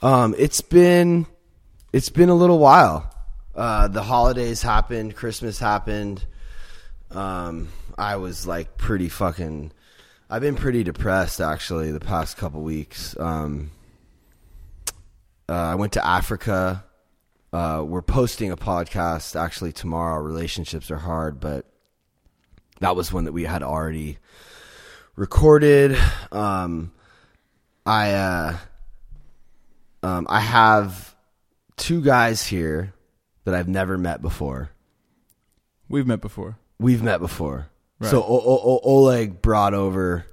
Um, it's been it's been a little while. Uh, the holidays happened, Christmas happened. Um, I was like pretty fucking. I've been pretty depressed actually the past couple weeks. Um, uh, I went to Africa. Uh, we're posting a podcast actually tomorrow. Relationships are hard, but that was one that we had already recorded. Um, I uh, um, I have two guys here that I've never met before. We've met before. We've met before. Right. So o- o- o- Oleg brought over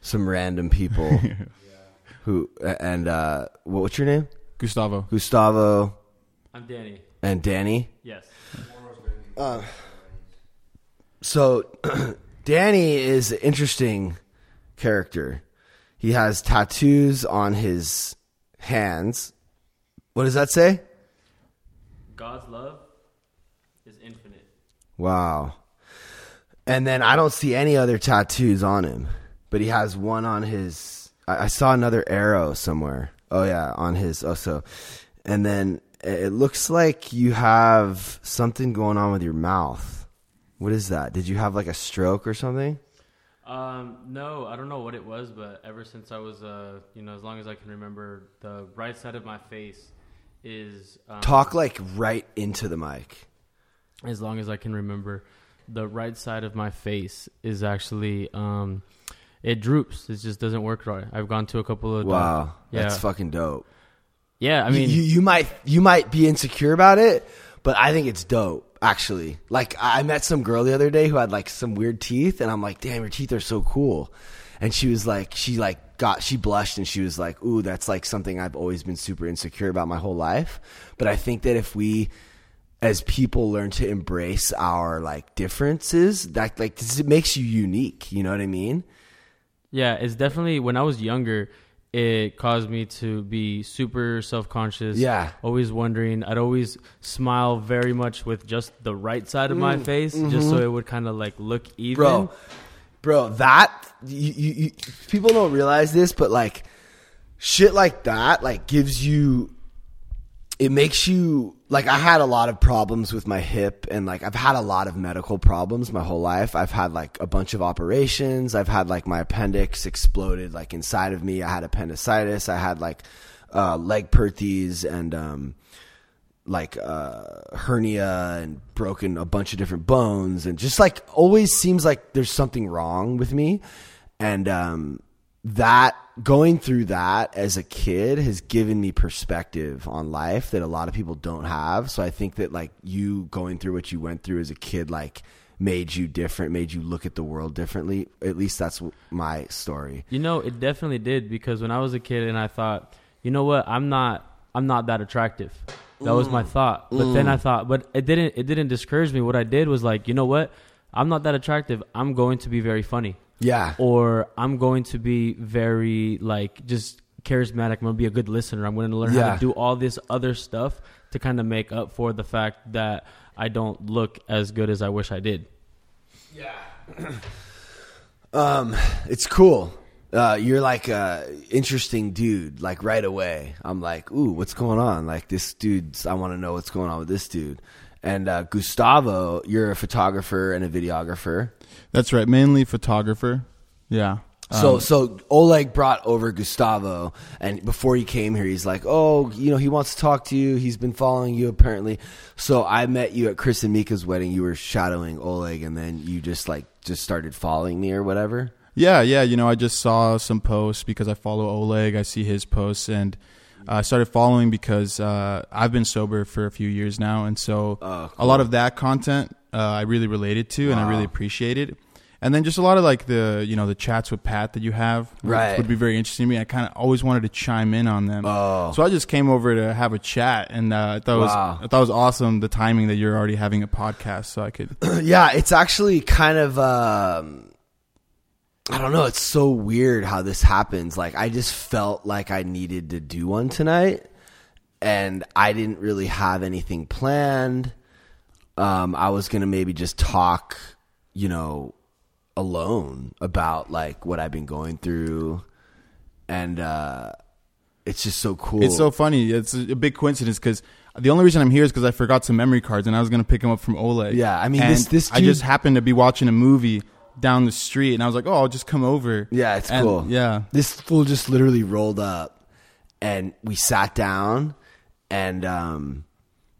some random people who and uh, what, what's your name? Gustavo. Gustavo I'm Danny. and Danny. Yes. So Danny is an interesting character. He has tattoos on his hands. What does that say? God's love is infinite. Wow. And then I don't see any other tattoos on him, but he has one on his. I, I saw another arrow somewhere. Oh yeah, on his. Oh so, and then it looks like you have something going on with your mouth. What is that? Did you have like a stroke or something? Um, no, I don't know what it was, but ever since I was, uh, you know, as long as I can remember, the right side of my face is um, Talk like right into the mic. as long as I can remember, the right side of my face is actually um, it droops. It just doesn't work right. I've gone to a couple of Wow, yeah, that's fucking dope. yeah. I mean, mean, you, you might you might be insecure about it, but I think it's dope. Actually, like I met some girl the other day who had like some weird teeth, and I'm like, damn, your teeth are so cool. And she was like, she like got she blushed and she was like, ooh, that's like something I've always been super insecure about my whole life. But I think that if we as people learn to embrace our like differences, that like it makes you unique. You know what I mean? Yeah, it's definitely when I was younger, it caused me to be super self conscious. Yeah. Always wondering. I'd always smile very much with just the right side of my Mm, face, just so it would kind of like look even. bro bro that you, you, you people don't realize this but like shit like that like gives you it makes you like I had a lot of problems with my hip and like I've had a lot of medical problems my whole life. I've had like a bunch of operations. I've had like my appendix exploded like inside of me. I had appendicitis. I had like uh Legg-Perthes and um like uh hernia and broken a bunch of different bones and just like always seems like there's something wrong with me and um that going through that as a kid has given me perspective on life that a lot of people don't have so i think that like you going through what you went through as a kid like made you different made you look at the world differently at least that's my story You know, it definitely did because when I was a kid and I thought, you know what, I'm not, I'm not that attractive. That was my mm. thought. But then I mm. thought, but it didn't, it didn't discourage me. What I did was like, you know what, I'm not that attractive. I'm going to be very funny. Yeah or I'm going to be very like just charismatic. I'm gonna be a good listener. I'm gonna learn how to do all this other stuff to kind of make up for the fact that I don't look as good as I wish I did. Yeah. um, it's cool. Uh, you're like a interesting dude. Like right away, I'm like, ooh, what's going on? Like this dude's. I want to know what's going on with this dude. And uh, Gustavo, you're a photographer and a videographer. That's right. Mainly photographer. Yeah. So Um, so Oleg brought over Gustavo, and before he came here, he's like, "Oh, you know, he wants to talk to you. He's been following you apparently." So I met you at Chris and Mika's wedding. You were shadowing Oleg, and then you just like just started following me or whatever. Yeah, yeah. You know, I just saw some posts because I follow Oleg. I see his posts, and I started following because uh, I've been sober for a few years now, and so Oh, a lot of that content uh, I really related to, and I really Wow. appreciated. And then just a lot of like the you know the chats with Pat that you have would, Right. would be very interesting to me. I kind of always wanted to chime in on them. Oh. So I just came over to have a chat, and uh, I thought it was I thought was awesome the timing that you're already having a podcast, so I could. yeah, it's actually kind of um I don't know, it's so weird how this happens. Like I just felt like I needed to do one tonight and I didn't really have anything planned. Um I was going to maybe just talk, you know, alone about like what I've been going through and uh it's just so cool. It's so funny. It's a, big coincidence because the only reason I'm here is because I forgot some memory cards and I was gonna pick them up from Oleg. Yeah, I mean, And this- this I just happened to be watching a movie down the street and I was like, oh, I'll just come over. Yeah, it's And- cool. Yeah. This fool just literally rolled up and we sat down and um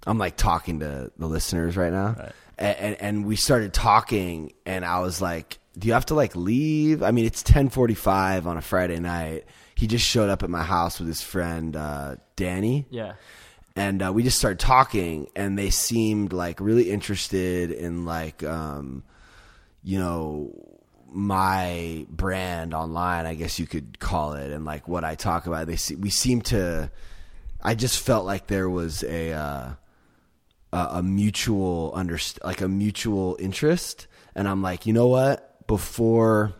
I'm like talking to the listeners right now. And, and and we started talking and I was like, Do you have to like leave? I mean it's ten forty five on a Friday night. He just showed up at my house with his friend uh Danny Yeah. and uh, we just started talking and they seemed like really interested in like um you know my brand online i guess you could call it and like what i talk about they see, we seem to i just felt like there was a uh a, mutual underst- like a mutual interest and i'm like you know what before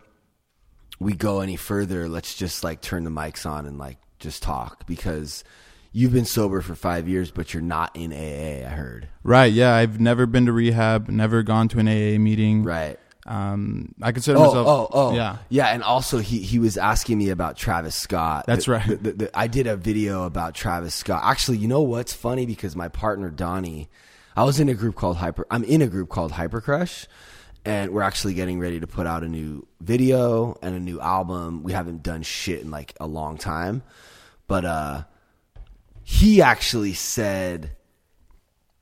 we go any further, let's just like turn the mics on and like just talk because you've been sober for five years, but you're not in AA. I heard. Right. Yeah. I've never been to rehab, never gone to an AA meeting. Right. Um, I consider Oh, myself. oh, oh, Yeah. yeah. And also, he he was asking me about Travis Scott. That's The- right. the- the- I did a video about Travis Scott. Actually, you know what's funny because my partner Donnie, I was in a group called Hyper. I'm in a group called Hyper Crush, and we're actually getting ready to put out a new video and a new album. We haven't done shit in like a long time, but uh, he actually said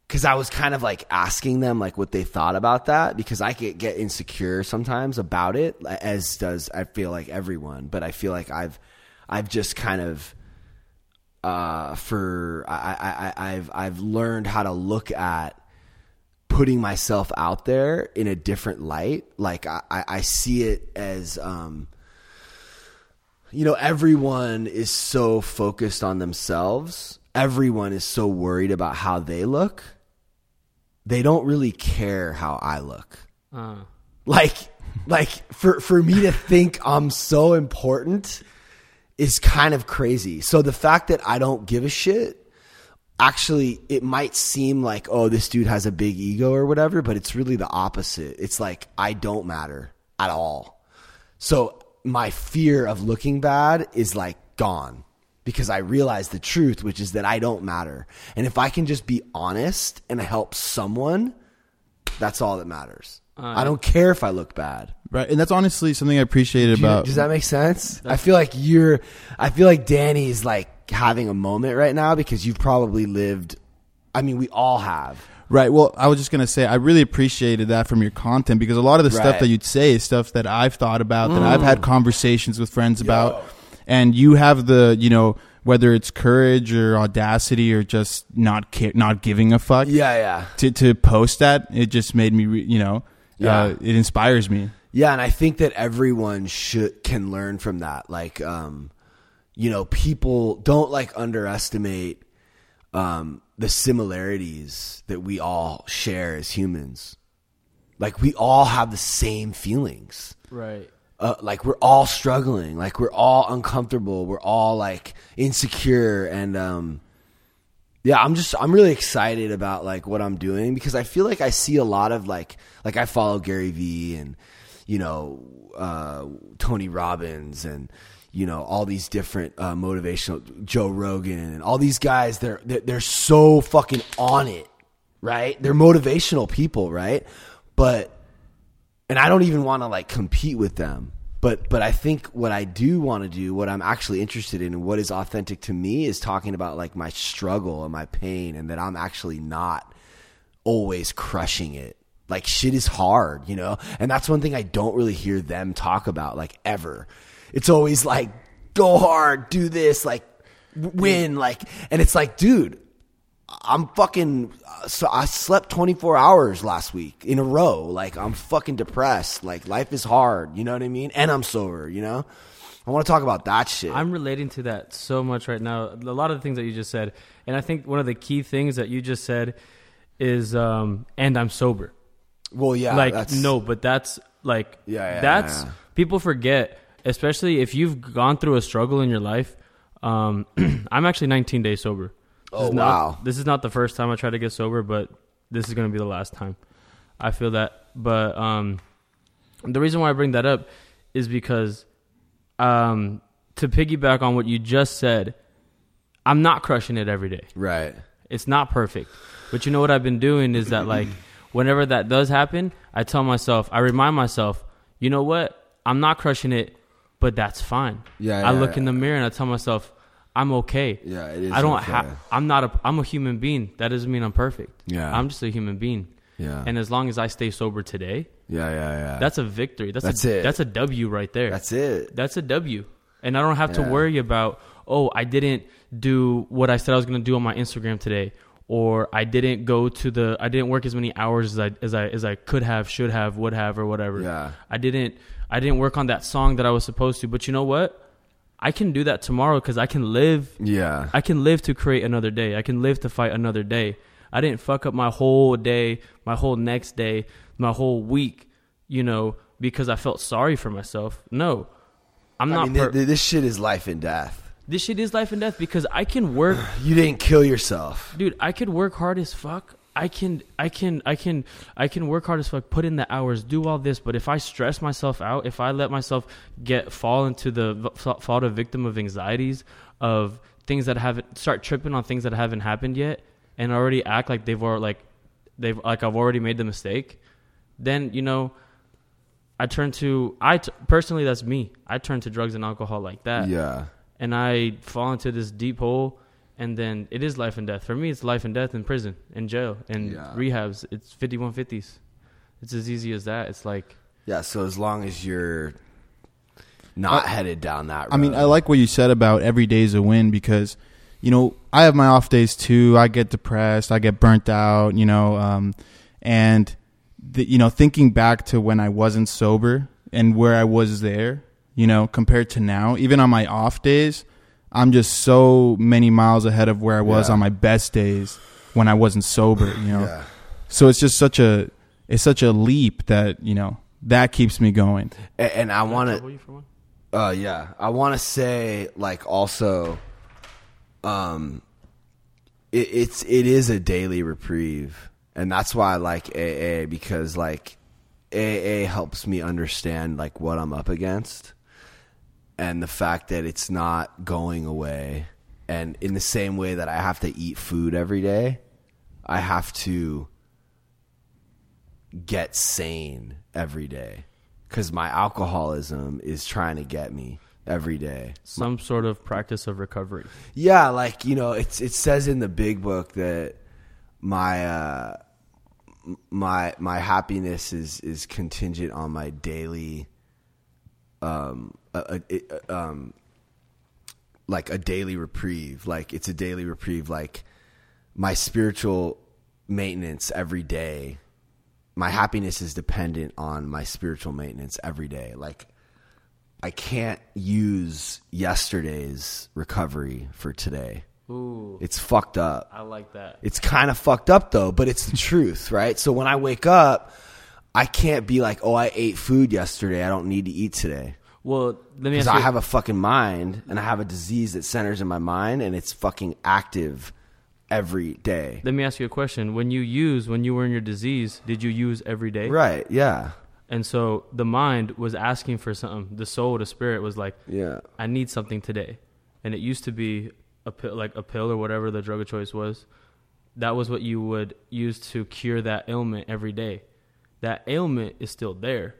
because I was kind of like asking them like what they thought about that because I get get insecure sometimes about it as does I feel like everyone but I feel like I've I've just kind of uh for I, I, I've I've learned how to look at putting myself out there in a different light like I, I I see it as um you know, everyone is so focused on themselves. Everyone is so worried about how they look. They don't really care how I look. Uh, Like, like for for me to think I'm so important is kind of crazy. So the fact that I don't give a shit, actually, it might seem like, oh, this dude has a big ego or whatever, but it's really the opposite. It's like I don't matter at all. So my fear of looking bad is like gone because I realize the truth, which is that I don't matter. And if I can just be honest and help someone, that's all that matters. I don't care if I look bad. Right. And that's honestly something I appreciated Do you- about. does that make sense? I feel like you're, I feel like Danny's like having a moment right now because you've probably lived, I mean, we all have. Right. Well, I was just gonna say I really appreciated that from your content because a lot of the Right. stuff that you'd say is stuff that I've thought about, that I've had mm. conversations with friends about, and you have the you know whether it's courage or audacity or just not ca- not giving a fuck Yeah, yeah. to to post that. It just made me re- you know Yeah. uh, it inspires me. Yeah, and I think that everyone should can learn from that. Like, um, you know, people don't like underestimate um, the similarities that we all share as humans. Like, we all have the same feelings. right. Uh, like we're all struggling. Like we're all uncomfortable. We're all like insecure, and um, yeah, I'm just I'm really excited about like what I'm doing because I feel like I see a lot of like like I follow Gary Vee and you know uh, Tony Robbins and you know all these different uh, motivational Joe Rogan and all these guys. They're they're, they're so fucking on it, right? They're motivational people, right? But and I don't even want to like compete with them. But but I think what I do want to do, what I'm actually interested in, and what is authentic to me, is talking about like my struggle and my pain, and that I'm actually not always crushing it. Like shit is hard, you know, and that's one thing I don't really hear them talk about, like ever. It's always like go hard, do this, like win, like, and it's like, dude, I'm fucking. So I slept 24 hours last week in a row. Like I'm fucking depressed. Like life is hard. You know what I mean? And I'm sober. You know. I want to talk about that shit. I'm relating to that so much right now. A lot of the things that you just said, and I think one of the key things that you just said is, um, and I'm sober. well, yeah. like that's, no, but that's like Yeah, yeah, that's yeah. people forget, especially if you've gone through a struggle in your life. Um, I'm actually 19 days sober. This Oh, not- wow. This is not the first time I try to get sober, but this is going to be the last time. I feel that, but um, the reason why I bring that up is because um, to piggyback on what you just said, I'm not crushing it every day. Right. It's not perfect. But you know what I've been doing is that like whenever that does happen, I tell myself, I remind myself, you know what? I'm not crushing it, but that's fine. Yeah, I yeah, look in the mirror and I tell myself, I'm okay. Yeah, it is I don't okay. have I'm not a I'm a human being. That doesn't mean I'm perfect. Yeah. I'm just a human being. Yeah. And as long as I stay sober today, yeah, yeah, yeah. that's a victory. That's, That's a it. that's a W right there. That's it. That's a W. And I don't have to worry about, oh, I didn't do what I said I was going to do on my Instagram today or I didn't go to the I didn't work as many hours as I as I as I could have, should have, would have or whatever. Yeah. I didn't I didn't work on that song that I was supposed to, but you know what? I can do that tomorrow cuz I can live Yeah. I can live to create another day. I can live to fight another day. I didn't fuck up my whole day, my whole next day, my whole week, you know, because I felt sorry for myself. No. I'm I not mean, per- th- this shit is life and death. this shit is life and death because I can work You didn't kill yourself. dude, I could work hard as fuck. I can I can I can I can work hard as fuck, put in the hours, do all this, but if I stress myself out, if I let myself get fall into the fall to victim of anxieties of things that haven't start tripping on things that haven't happened yet and already act like they've already like they've like I've already made the mistake, then you know I turn to I t- personally that's me. I turn to drugs and alcohol like that Yeah. and I fall into this deep hole, and then it is life and death. For me, it's life and death in prison, in jail, and Yeah. rehabs. It's fifty one fifties. It's as easy as that. It's like Yeah. So as long as you're not headed down that road. I mean, I like what you said about every day's a win because, you know, I have my off days too. I get depressed, I get burnt out, you know, um, and the, you know, thinking back to when I wasn't sober and where I was there, you know, compared to now, even on my off days, I'm just so many miles ahead of where I was Yeah. on my best days when I wasn't sober, you know. Yeah. So it's just such a it's such a leap that, you know, that keeps me going. And, and I want to. Trouble you for one? Uh, yeah, I want to say like also, um, it, it's it is a daily reprieve, and that's why I like AA because like AA helps me understand like what I'm up against, and the fact that it's not going away, and in the same way that I have to eat food every day, I have to get sane every day because my alcoholism is trying to get me every day. Some sort of practice of recovery. Yeah, like you know, it's it says in the big book that my uh, my my happiness is is contingent on my daily um a, a, a- um like a daily reprieve. Like it's a daily reprieve. Like my spiritual maintenance every day. My happiness is dependent on my spiritual maintenance every day. Like I can't use yesterday's recovery for today. Ooh, It's fucked up. I like that. It's kind of fucked up though, but it's the truth, right? So when I wake up, I can't be like, "Oh, I ate food yesterday. I don't need to eat today." Well, let me ask you. I have a fucking mind and I have a disease that centers in my mind and it's fucking active every day. let me ask you a question. When you use, when you were in your disease, did you use every day? Right, yeah. And so the mind was asking for something. The soul, the spirit was like, Yeah. I need something today. And it used to be a pill, like a pill or whatever the drug of choice was. That was what you would use to cure that ailment every day. That ailment is still there.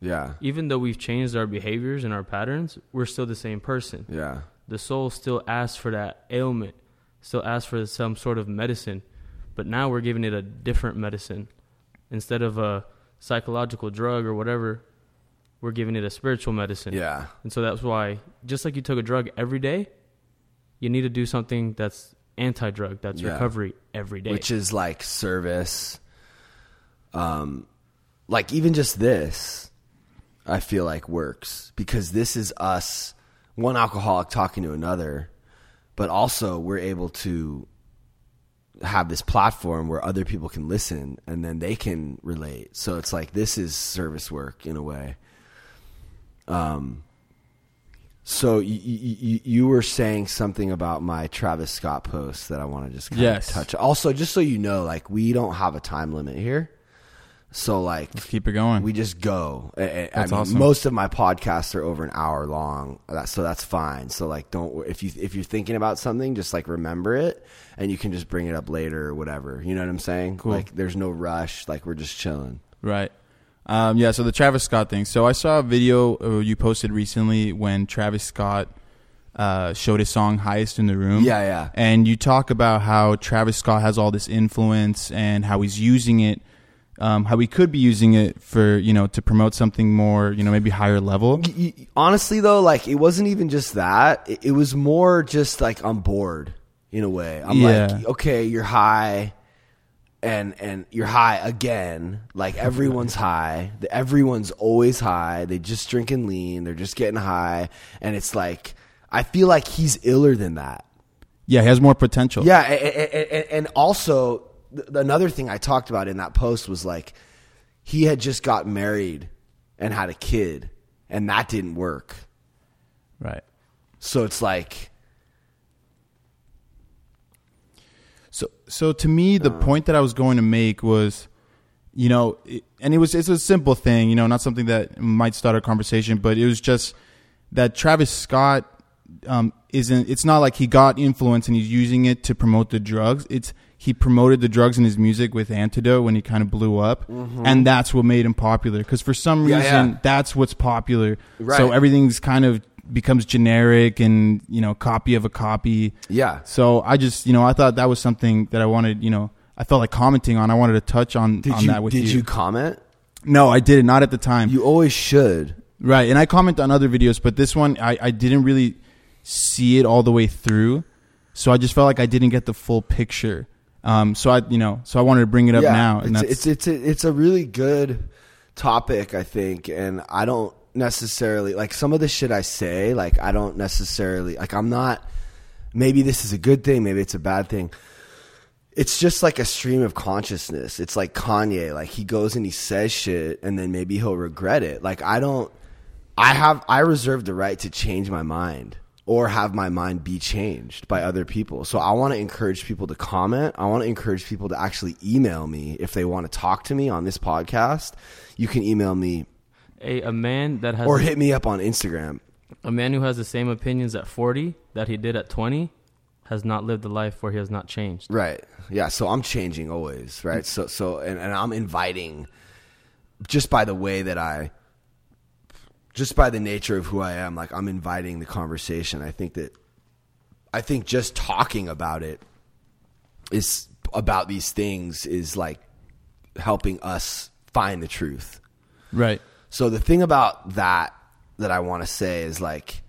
Yeah. Even though we've changed our behaviors and our patterns, we're still the same person. Yeah. The soul still asks for that ailment, still asks for some sort of medicine. But now we're giving it a different medicine. Instead of a psychological drug or whatever, we're giving it a spiritual medicine. Yeah. And so that's why, just like you took a drug every day, you need to do something that's anti drug, that's Yeah. recovery every day. which is like service um like even just this i feel like works because this is us one alcoholic talking to another but also we're able to have this platform where other people can listen and then they can relate so it's like this is service work in a way um so you, you, you were saying something about my Travis Scott post that I want to just kind Yes. of touch. Also, just so you know, like we don't have a time limit here. So like Let's keep it going. we just go. I- I- That's mean, awesome. Most of my podcasts are over an hour long, so that's fine. So like, don't if you if you're thinking about something, just like remember it, and you can just bring it up later or whatever. You know what I'm saying? Cool. Like, there's no rush. Like, we're just chilling. Right. Um, yeah. So the Travis Scott thing. So I saw a video uh, you posted recently when Travis Scott uh, showed his song "Highest in the Room." Yeah, yeah. And you talk about how Travis Scott has all this influence and how he's using it, um, how we could be using it for you know to promote something more, you know, maybe higher level. Honestly though like it wasn't even just that. It, it was more just like i'm bored in a way. I'm Yeah. like okay you're high and and you're high again. Like everyone's high. Everyone's always high. They just drinking lean. They're just getting high. And it's like i feel like he's iller than that. Yeah, he has more potential. yeah, a- a- a- a- and also th- another thing I talked about in that post was like he had just got married and had a kid, and that didn't work. Right. So it's like, So, so to me, the point that I was going to make was, you know, it, and it was it's a simple thing, you know, not something that might start a conversation, but it was just that Travis Scott um, isn't. It's not like he got influence and he's using it to promote the drugs. It's he promoted the drugs in his music with Antidote when he kind of blew up, and that's what made him popular. Because for some Mm-hmm. Yeah, reason, yeah. that's what's popular. Right. So everything's kind of becomes generic and you know copy of a copy. yeah. So I just, you know, I thought that was something that I wanted, you know, I felt like commenting on. I wanted to touch on, Did on you that with did you. Did you comment? No, I did it not at the time. You always should. right, and I comment on other videos, but this one I, I didn't really see it all the way through. So I just felt like I didn't get the full picture. Um, so I, you know, so I wanted to bring it up now, and it's, that's it's it's a, it's a really good topic, I think, and I don't necessarily like some of the shit I say. Like I don't necessarily like I'm not. Maybe this is a good thing. Maybe it's a bad thing. It's just like a stream of consciousness. It's like Kanye. Like he goes and he says shit, and then maybe he'll regret it. Like I don't. I have. I reserve the right to change my mind or have my mind be changed by other people. So I want to encourage people to comment. I want to encourage people to actually email me if they want to talk to me on this podcast. You can email me A, a man that has or hit me up on Instagram. a man who has the same opinions at 40 that he did at 20 has not lived a life where he has not changed. Right. Yeah. So I'm changing always. Right. So so and, and I'm inviting just by the way that I just by the nature of who I am, like I'm inviting the conversation. I think that I think just talking about it is about these things is like helping us find the truth. right. So the thing about that that I want to say is like,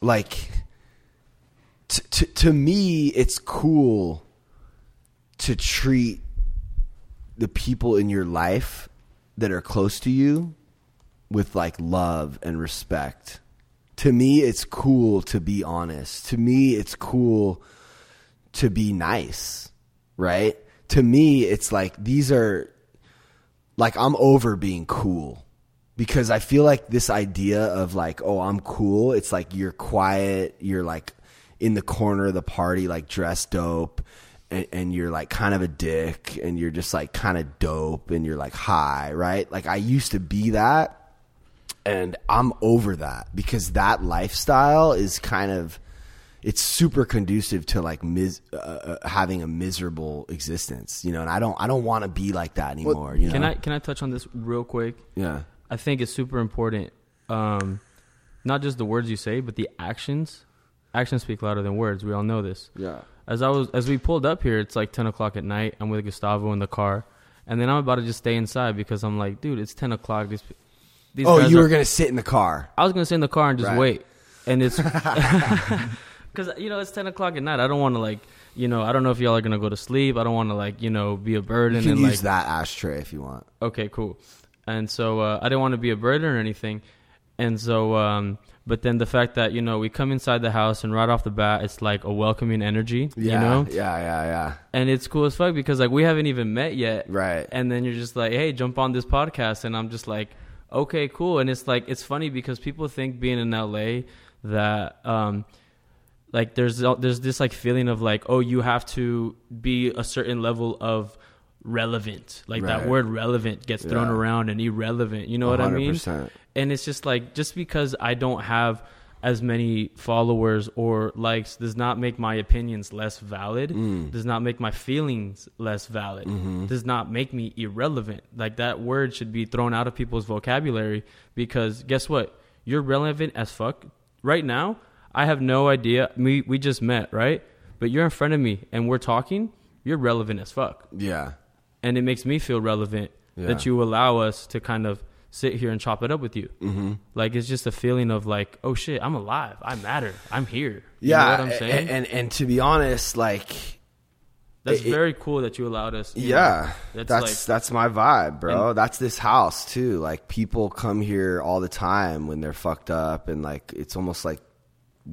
like, t- t- to me, it's cool to treat the people in your life that are close to you with like love and respect. To me, it's cool to be honest. To me, it's cool to be nice, right? To me, it's like these are like I'm over being cool because I feel like this idea of like, oh, I'm cool. It's like you're quiet, you're like in the corner of the party, like dressed dope, and, and you're like kind of a dick, and you're just like kind of dope, and you're like high, right? Like I used to be that, and I'm over that because that lifestyle is kind of it's super conducive to like mis- uh, uh, having a miserable existence, you know. And I don't I don't want to be like that anymore. you know. Can I can I touch on this real quick? Yeah. I think it's super important. Um, not just the words you say, but the actions. Actions speak louder than words. We all know this. Yeah. As I was as we pulled up here, it's like ten o'clock at night. I'm with Gustavo in the car, and then I'm about to just stay inside because I'm like, dude, it's ten o'clock. These, these Oh, you are- were gonna sit in the car. I was gonna sit in the car and just Right. wait, and it's because you know it's ten o'clock at night. I don't want to like you know I don't know if y'all are gonna go to sleep. I don't want to like you know be a burden You can and use like that ashtray if you want. okay cool. And so uh, I didn't want to be a burden or anything, and so um, but then the fact that you know we come inside the house and right off the bat it's like a welcoming energy, Yeah. you know, Yeah. Yeah. Yeah. and it's cool as fuck because like we haven't even met yet, Right. and then you're just like, hey, jump on this podcast, and I'm just like, okay, cool. And it's like it's funny because people think being in LA that um like there's there's this like feeling of like oh you have to be a certain level of relevant. Like Right. that word relevant gets thrown Yeah. around and irrelevant. You know what I mean? 100%. And it's just like just because I don't have as many followers or likes does not make my opinions less valid. Mm. Does not make my feelings less valid. Mm-hmm. Does not make me irrelevant. Like that word should be thrown out of people's vocabulary because guess what? You're relevant as fuck. Right now, I have no idea. We we just met, right? But you're in front of me and we're talking. You're relevant as fuck Yeah. and it makes me feel relevant Yeah. that you allow us to kind of sit here and chop it up with you. Mm-hmm. Like it's just a feeling of like, oh shit, I'm alive, I matter, I'm here. You Yeah. know what I'm saying? And, and to be honest, like that's it- very cool that you allowed us. you Yeah, know, that's that's, that's, my vibe, bro. that's this house too. Like people come here all the time when they're fucked up, and like it's almost like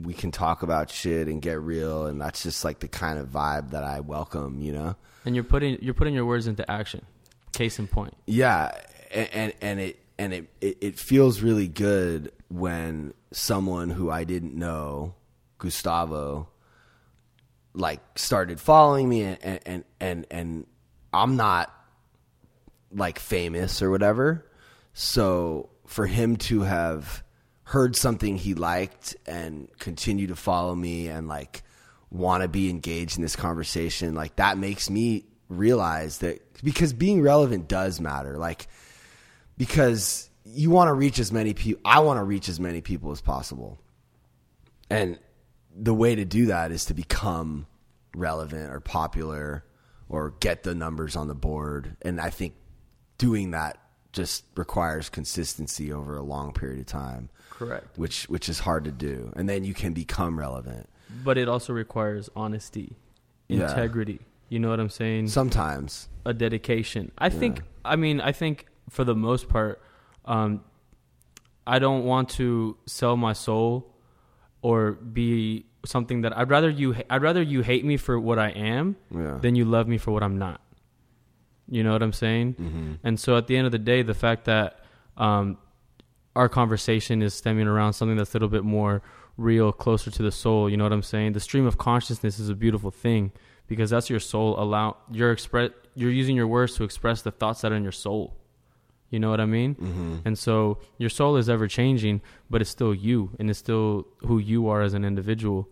we can talk about shit and get real, and that's just like the kind of vibe that I welcome. You know? and you're putting you're putting your words into action. Case in point. Yeah, and and, and it and it, it it feels really good when someone who I didn't know, Gustavo, like started following me and and and and I'm not like famous or whatever. So for him to have heard something he liked and continue to follow me and like want to be engaged in this conversation, like that makes me realize that because being relevant does matter. Like because you want to reach as many people I want to reach as many people as possible. And the way to do that is to become relevant or popular or get the numbers on the board. And I think doing that just requires consistency over a long period of time, Correct. which which is hard to do. And then you can become relevant. But it also requires honesty, Yeah. integrity. You know what I'm saying? Sometimes. a dedication. I think. I mean, I think for the most part, um, I don't want to sell my soul or be something that I'd rather you. I'd rather you hate me for what I am Yeah. than you love me for what I'm not. You know what I'm saying? Mm-hmm. And so at the end of the day, the fact that um, our conversation is stemming around something that's a little bit more real, closer to the soul. You know what I'm saying? The stream of consciousness is a beautiful thing because that's your soul. Allow you're express. You're using your words to express the thoughts that are in your soul. You know what I mean? Mm-hmm. And so your soul is ever changing, but it's still you, and it's still who you are as an individual.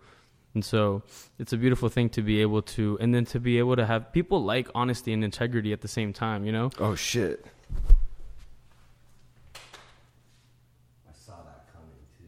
And so it's a beautiful thing to be able to, and then to be able to have people like honesty and integrity at the same time. You know? Oh shit. I saw that coming too.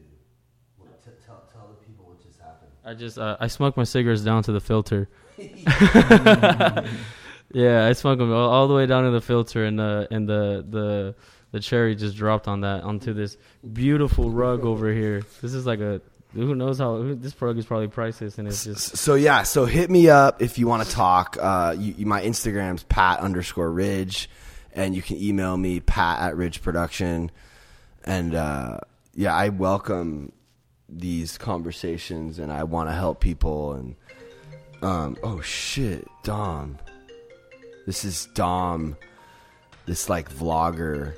What, t- tell, tell the people what just happened. I just uh, I smoke my cigarettes down to the filter. yeah, I smoke them all, all the way down to the filter, and the and the the the cherry just dropped on that onto this beautiful rug over here. This is like a who knows how who, this rug is probably priceless, and it's just So yeah, so hit me up if you want to talk. Uh, you, you, my Instagram's pat underscore ridge, and you can email me pat at ridge production. And uh, yeah, I welcome these conversations, and I want to help people. And um, oh shit, Dom, this is Dom, this like vlogger,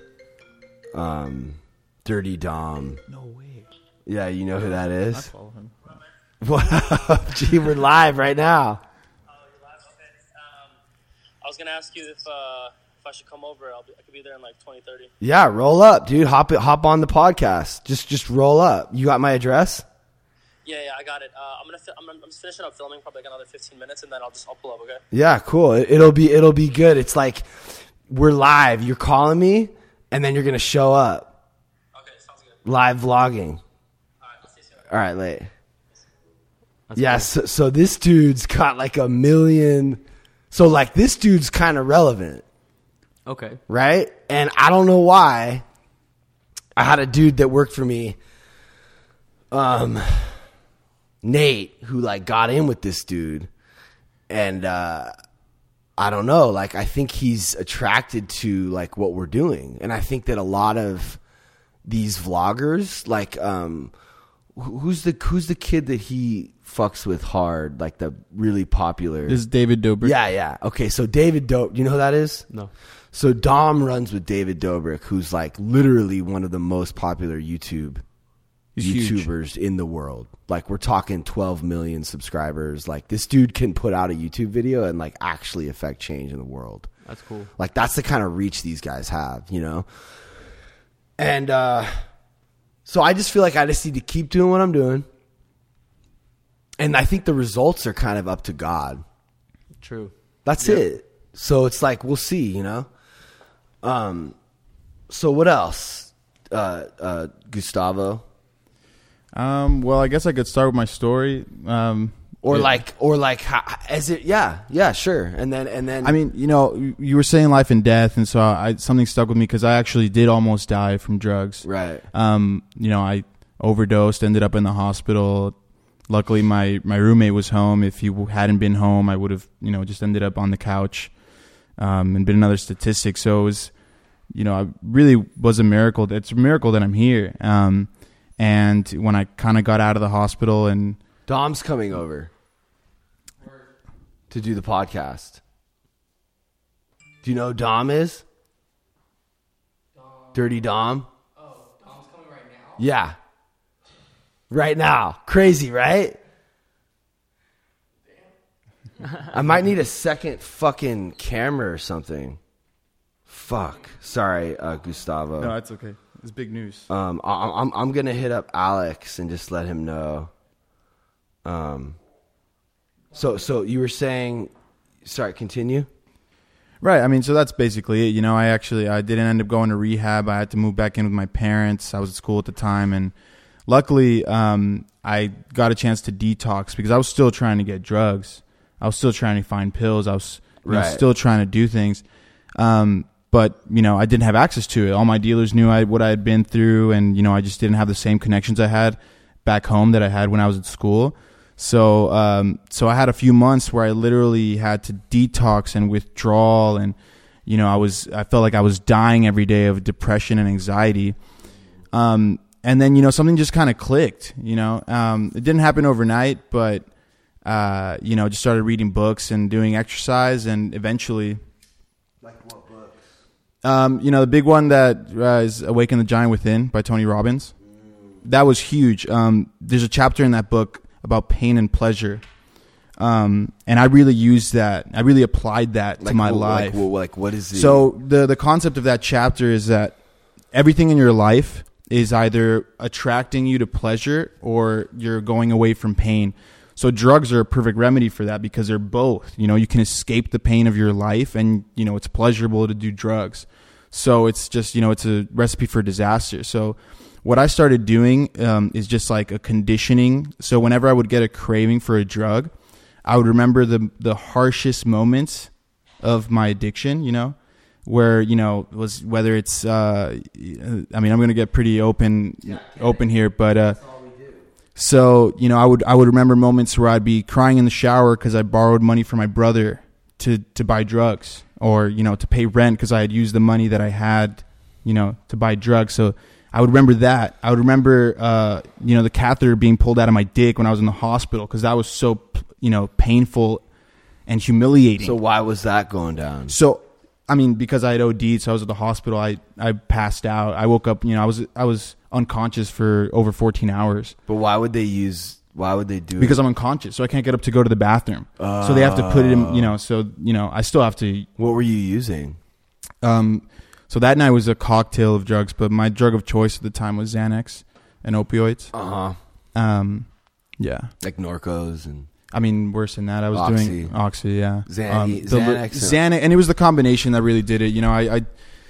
um, Durte Dom. No way. Yeah, you know who that is. I follow him. What up? Gee, we're live right now. Oh, you're live? Okay. Um, I was gonna ask you if uh, if I should come over. I'll be, I could be there in like twenty thirty. Yeah, roll up, dude. Hop it, hop on the podcast. Just just roll up. You got my address? Yeah, yeah, I got it. Uh, I'm gonna fi- I'm, I'm just finishing up filming, probably like another 15 minutes, and then I'll just I'll pull up. Okay. Yeah, cool. It, it'll be it'll be good. It's like we're live. You're calling me, and then you're gonna show up Okay, sounds good. live vlogging. All right, see you soon. All right, late. that's Yeah, so, so this dude's got like a million. So like this dude's kind of relevant. okay. right? And I don't know why. I had a dude that worked for me, um, Nate, who like got in with this dude, and uh, I don't know. Like, I think he's attracted to like what we're doing, and I think that a lot of these vloggers, like, um, who's the who's the kid that he fucks with hard, like the really popular. This is David Dobrik. yeah, yeah. Okay, so David Dope, you know who that is? No. So Dom runs with David Dobrik, who's like literally one of the most popular YouTube He's huge. YouTubers in the world. Like we're talking 12 million subscribers. Like this dude can put out a YouTube video and like actually affect change in the world. That's cool. Like that's the kind of reach these guys have, you know. And uh so I just feel like I just need to keep doing what I'm doing. And I think the results are kind of up to God. True. That's it. So it's like we'll see, you know. Um. So what else, uh, uh, Gustavo? Um, well, I guess I could start with my story. Um, Or yeah. like, or like, how, is it? Yeah, yeah, sure. And then, and then, I mean, you know, you- you were saying life and death, and so I something stuck with me because I actually did almost die from drugs. right? Um, you know, I overdosed, ended up in the hospital. Luckily, my my roommate was home. If he hadn't been home, I would have, you know, just ended up on the couch, um, and been another statistic. So it was, you know, I really was a miracle. It's a miracle that I'm here. Um, and when I kind of got out of the hospital and Dom's coming over to do the podcast. Do you know who Dom is? Durte Dom. Oh, Dom's coming right now. Yeah, right now. Crazy, right? I might need a second fucking camera or something. Fuck. Sorry, uh, Gustavo. no, it's okay. It's big news. Um, I, I'm I'm gonna hit up Alex and just let him know. Um. So so you were saying, sorry, continue. Right. I mean, so that's basically it. You know, I actually I didn't end up going to rehab. I had to move back in with my parents. I was at school at the time, and luckily, um, I got a chance to detox because I was still trying to get drugs. I was still trying to find pills. I was you know, still trying to do things. Um, but you know, I didn't have access to it. All my dealers knew I, what I had been through, and you know, I just didn't have the same connections I had back home that I had when I was at school. So, um, so I had a few months where I literally had to detox and withdrawal, and you know, I was I felt like I was dying every day of depression and anxiety. Um, and then you know, something just kind of clicked. You know, um, it didn't happen overnight, but uh, you know, just started reading books and doing exercise, and eventually, Like what? Um, you know, the big one that uh, is "Awaken the Giant Within" by Tony Robbins. That was huge. Um, there's a chapter in that book about pain and pleasure, um, and I really used that. I really applied that to my wh- life. Like, wh- like what is the So the the concept of that chapter is that everything in your life is either attracting you to pleasure or you're going away from pain. So drugs are a perfect remedy for that because they're both. You know, you can escape the pain of your life and you know, it's pleasurable to do drugs. So it's just, you know, it's a recipe for disaster. So what I started doing um, is just like a conditioning. So whenever I would get a craving for a drug, I would remember the the harshest moments of my addiction, you know, where you know was whether it's uh, I mean I'm gonna get pretty open open here, but uh, so you know I would I would remember moments where I'd be crying in the shower because I borrowed money from my brother to to buy drugs or you know to pay rent because I had used the money that I had you know to buy drugs. So I would remember that. I would remember uh, you know the catheter being pulled out of my dick when I was in the hospital because that was so you know painful and humiliating. So why was that going down? So, I mean, because I had OD'd, so I was at the hospital. I, I passed out. I woke up. You know, I was I was unconscious for over 14 hours But why would they use? Why would they do it? because it? I'm unconscious, so I can't get up to go to the bathroom. so they have to put it in. You know, so you know, I still have to. What were you using? Um, so that night was a cocktail of drugs, but my drug of choice at the time was Xanax and opioids. Uh huh. Um, yeah. Like Norcos and I mean, worse than that. I was Oxy. doing Oxy, yeah. Xan- um, the, Xanax Xanax, and it was the combination that really did it. You know, I, I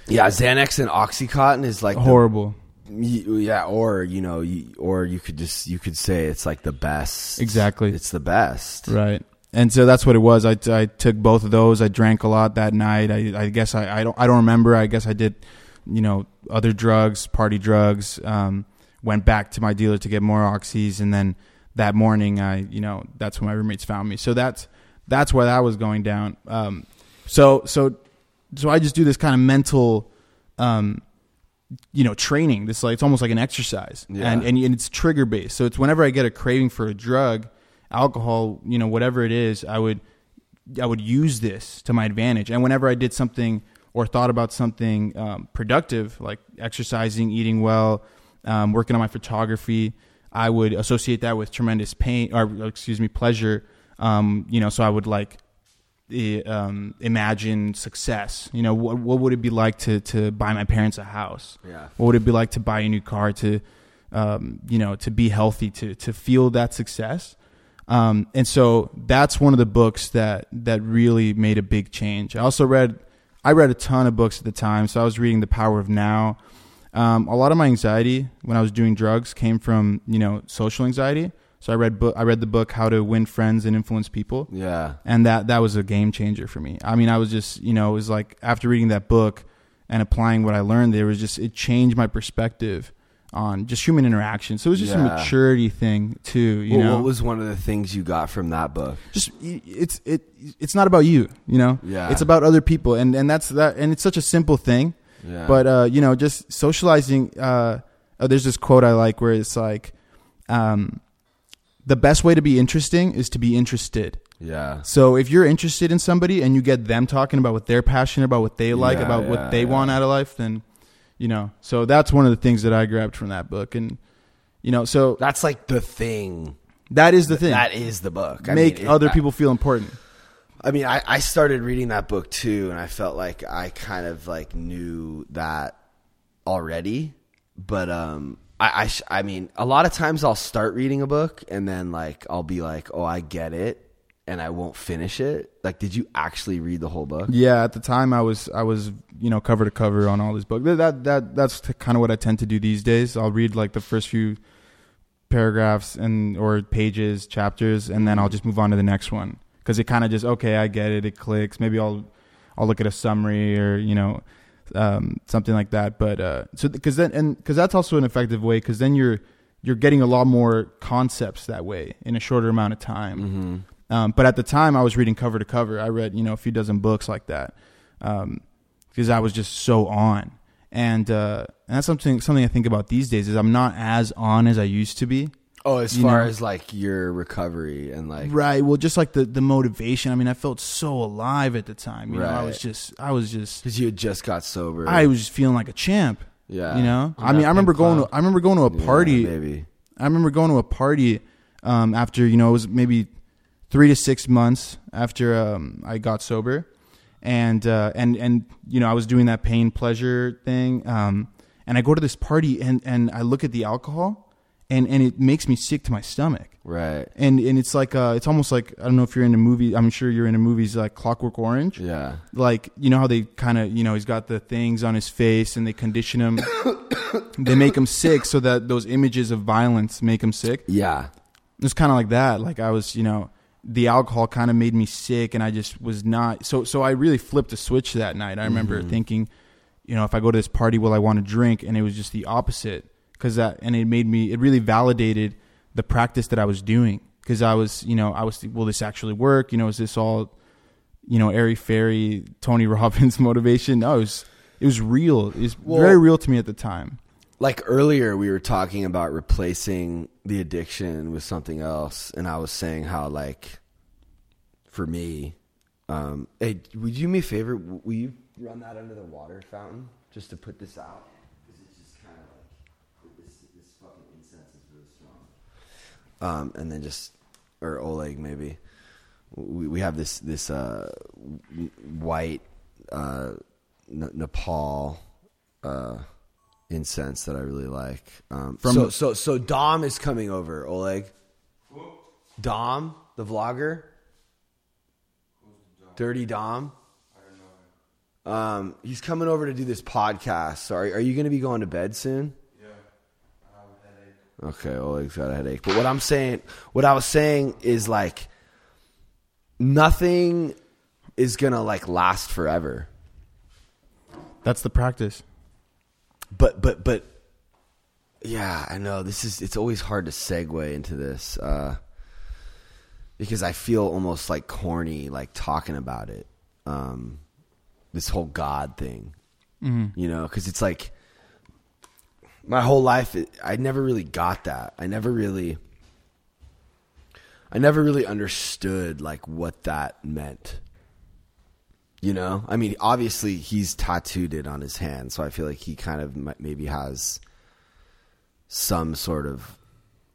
yeah, Xanax and OxyContin is like horrible. Yeah, or you know, you, or you could just you could say it's like the best. Exactly. it's the best. Right. And so that's what it was. I, I took both of those. I drank a lot that night. I, I guess I, I don't I don't remember. I guess I did, you know, other drugs, party drugs. Um, went back to my dealer to get more oxys, and then that morning, I you know that's when my roommates found me. So that's that's where that was going down. Um, so so so I just do this kind of mental, um, you know, training. This like it's almost like an exercise, Yeah. and, and and it's trigger based. So it's whenever I get a craving for a drug, alcohol, you know, whatever it is, I would I would use this to my advantage. And whenever I did something or thought about something um, productive, like exercising, eating well, um, working on my photography, I would associate that with tremendous pain or excuse me, pleasure. Um, you know, so I would like um, imagine success. You know, what what would it be like to to buy my parents a house? Yeah. What would it be like to buy a new car? To um, you know, to be healthy, to to feel that success. Um, and so that's one of the books that that really made a big change. I also read I read a ton of books at the time, so I was reading The Power of Now. Um, a lot of my anxiety when I was doing drugs came from you know social anxiety. So I read book I read the book How to Win Friends and Influence People Yeah. and that that was a game changer for me. I mean, I was just you know it was like after reading that book and applying what I learned, there was just it changed my perspective on just human interaction. So it was just a maturity thing too. You Well, know, what was one of the things you got from that book? just it's it it's not about you. You know, Yeah. it's about other people, and and that's that, and it's such a simple thing. Yeah. But uh, you know, just socializing. Uh, uh, there's this quote I like where it's like, um, the best way to be interesting is to be interested. yeah. So if you're interested in somebody and you get them talking about what they're passionate about, what they like, Yeah, about yeah, what they yeah. want out of life, then you know. So that's one of the things that I grabbed from that book, and you know, so That's like the thing. that is the thing. That is the book. I Make mean, other I- people feel important. I mean, I, I started reading that book too, and I felt like I kind of like knew that already. But um, I I, I mean, a lot of times I'll start reading a book, and then like I'll be like, oh, I get it, and I won't finish it. Like, did you actually read the whole book? Yeah, at the time I was I was you know cover to cover on all these books. That that, that that's kind of what I tend to do these days. I'll read like the first few paragraphs and or pages, chapters, and then I'll just move on to the next one because it kind of just okay, I get it, it clicks. Maybe I'll I'll look at a summary or you know um, something like that. But uh, so because then and because that's also an effective way because then you're you're getting a lot more concepts that way in a shorter amount of time. Mm-hmm. Um, but at the time, I was reading cover to cover. I read, you know, a few dozen books like that because I was just so on. And, uh, and that's something something I think about these days is I'm not as on as I used to be. Oh, as You far know? as like your recovery and like Right. Well, just like the the motivation. I mean, I felt so alive at the time. You know, I was just I was just because you had just got sober. I was just feeling like a champ. yeah, You know, I mean, I remember going. To, I remember going to a Yeah, party. maybe. I remember going to a party um, after you know it was maybe three to six months after um, I got sober, and uh, and and you know I was doing that pain pleasure thing, um, and I go to this party and and I look at the alcohol, and and it makes me sick to my stomach. Right. And and it's like uh, it's almost like I don't know if you're into movie. I'm sure you're in into movies like Clockwork Orange Yeah. like you know how they kind of you know he's got the things on his face and they condition him they make him sick so that those images of violence make him sick Yeah. it's kind of like that like i was you know the alcohol kind of made me sick and i just was not so so i really flipped a switch that night i remember thinking you know if i go to this party will i want to drink and it was just the opposite because that and it made me it really validated the practice that i was doing. Because i was you know i was will this actually work? You know is this all you know airy fairy tony robbins motivation? No it was it was real. It was Well- very real to me at the time. like earlier we were talking about replacing the addiction with something else and i was saying how like for me um hey would you do me a favor? Will you run that under the water fountain just to put this out because it's just kind of like this, this fucking incense is really strong um and then just or oleg maybe we, we have this this uh white uh N- nepal uh incense that I really like. Um, From- so so so Dom is coming over. Oleg. Dom, the vlogger. Durte Dom. Um, he's coming over to do this podcast. So are, are you going to be going to bed soon? Okay, Oleg's got a headache. But what I'm saying, what I was saying is like, nothing is gonna like last forever. that's the practice. But but but yeah i know. This is it's always hard to segue into this uh because i feel almost like corny like talking about it. Um this whole god thing. You know because it's like my whole life i never really got that i never really i never really understood like what that meant you know, I mean, obviously he's tattooed it on his hand, so I feel like he kind of maybe has some sort of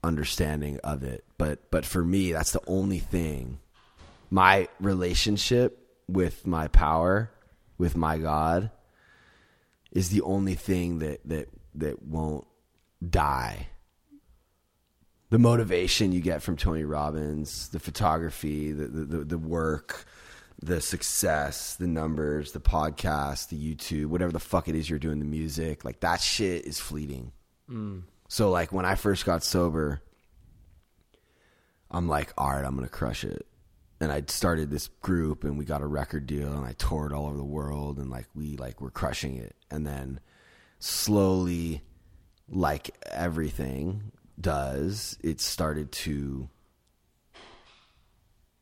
understanding of it. But but for me, that's the only thing. My relationship with my power, with my God, is the only thing that that that won't die. The motivation you get from Tony Robbins, the photography, the the, the, work, the success, the numbers, the podcast, the YouTube, whatever the fuck it is you're doing, the music, like that shit is fleeting. Mm. So like when I first got sober, I'm like, all right, I'm gonna crush it. And I started this group and we got a record deal and I toured all over the world and like we like were crushing it. And then slowly, like everything does, it started to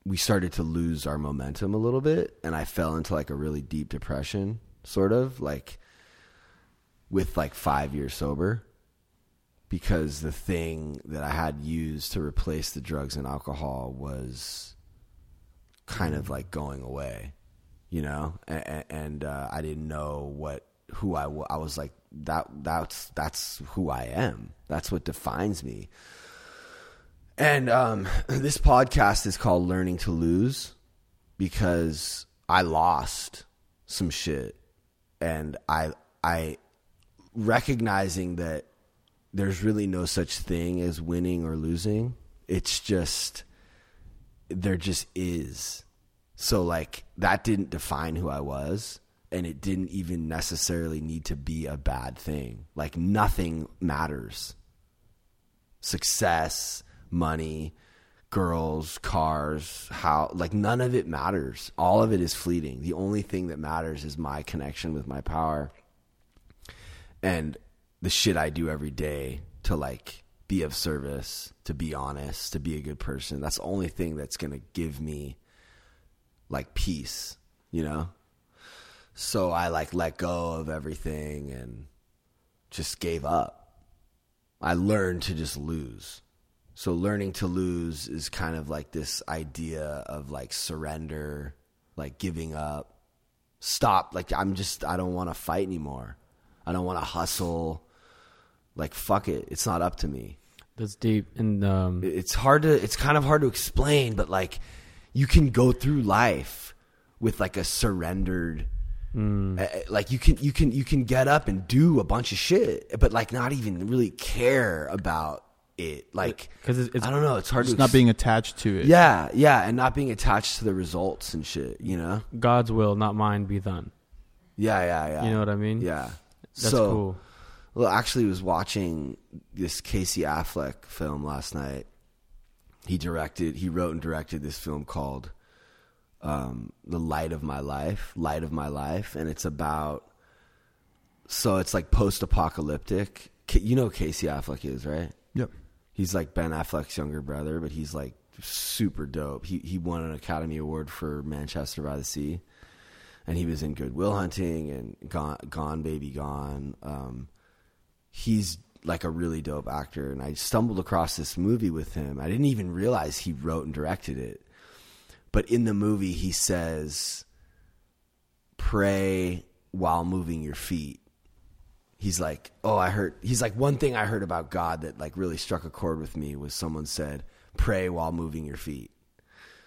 we started to lose our momentum a little bit and I fell into like a really deep depression, sort of like with like five years sober because the thing that I had used to replace the drugs and alcohol was kind of like going away, you know, and, and uh, I didn't know what who I wa- I was like that that's that's who I am. That's what defines me. And um, this podcast is called Learning to Lose because I lost some shit and I I recognizing that there's really no such thing as winning or losing. It's just there just is. So like that didn't define who I was and it didn't even necessarily need to be a bad thing. Like nothing matters. Success, money, girls, cars, how like none of it matters. All of it is fleeting. The only thing that matters is my connection with my power and the shit I do every day to like be of service, to be honest, to be a good person. That's the only thing that's going to give me like peace, you know? So I like let go of everything and just gave up. I learned to just lose. So learning to lose is kind of like this idea of like surrender, like giving up. Stop. Like I'm just I don't want to fight anymore. I don't want to hustle. Like fuck it. It's not up to me. That's deep. And um, It's hard to it's kind of hard to explain, but like you can go through life with like a surrendered Mm. uh, like you can you can you can get up and do a bunch of shit, but like not even really care about it. Like 'Cause it's- it's- I don't know. It's hard Just to not ex- being attached to it. yeah yeah, and not being attached to the results and shit. You know. God's will, not mine, be done. Yeah yeah yeah. You know what I mean? Yeah. That's so, cool. Well, actually, was watching this Casey Affleck film last night. He directed, he wrote and directed this film called um, "The Light of My Life," "Light of My Life," and it's about. So it's like post-apocalyptic. You know Casey Affleck is, right? Yep. He's like Ben Affleck's younger brother, but he's like super dope. He he won an Academy Award for Manchester by the Sea, and he was in Good Will Hunting and Gone, Gone Baby Gone. Um, he's like a really dope actor, and I stumbled across this movie with him. I didn't even realize he wrote and directed it, but in the movie he says, "Pray while moving your feet." he's like, "Oh, I heard." He's like, "One thing I heard about God that like really struck a chord with me was someone said, "Pray while moving your feet."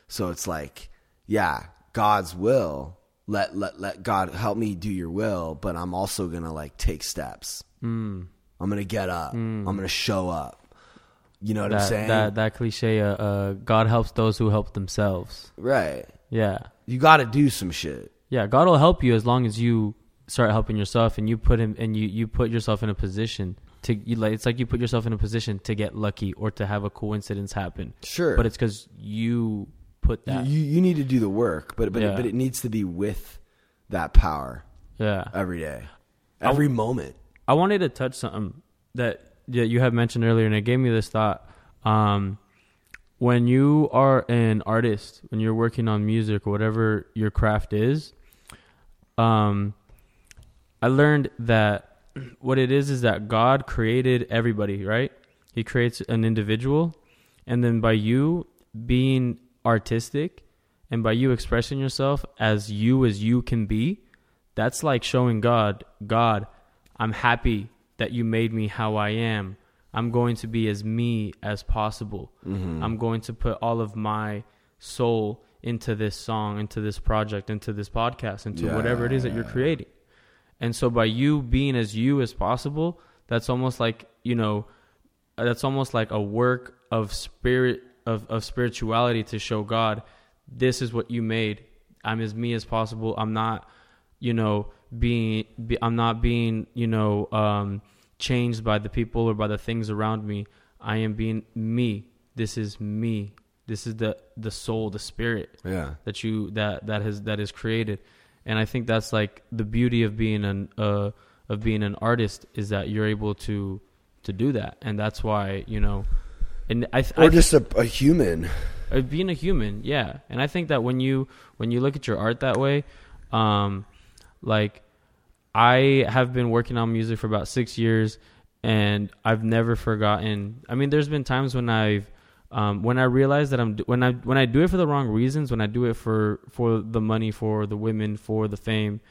So it's like, yeah, God's will. Let let let God help me do your will, but I'm also gonna like take steps. Mm. I'm gonna get up. I'm gonna show up. You know what I'm That, saying? that that cliche, uh, uh, God helps those who help themselves. right. Yeah. You got to do some shit. Yeah, God will help you as long as you start helping yourself and you put him and you you put yourself in a position to you like it's like you put yourself in a position to get lucky or to have a coincidence happen. Sure. But it's cuz you put that. you you need to do the work, but but Yeah. but it needs to be with that power yeah. every day, every moment. I wanted to touch something that that you had mentioned earlier, and it gave me this thought. Um, when you are an artist, when you're working on music or whatever your craft is, um, I learned that what it is is that God created everybody, right? He creates an individual, and then by you being artistic and by you expressing yourself as you as you can be, that's like showing God, God, I'm happy that you made me how I am. I'm going to be as me as possible. Mm-hmm. I'm going to put all of my soul into this song, into this project, into this podcast, into Yeah, whatever it is that you're creating. And so by you being as you as possible, that's almost like, you know, that's almost like a work of spirit of, of spirituality to show God, this is what you made. I'm as me as possible. I'm not, you know, being be, I'm not being, you know, um, changed by the people or by the things around me. I am being me. This is me. This is the the soul, the spirit Yeah. that you that that has that is created and i think that's like the beauty of being an uh of being an artist is that you're able to to do that and that's why you know and i, th- Or I just a, a human. being a human yeah and i think that when you when you look at your art that way um like i have been working on music for about six years and i've never forgotten i mean there's been times when i've um, when I realize that I'm when I when I do it for the wrong reasons, when I do it for for the money, for the women, for the fame,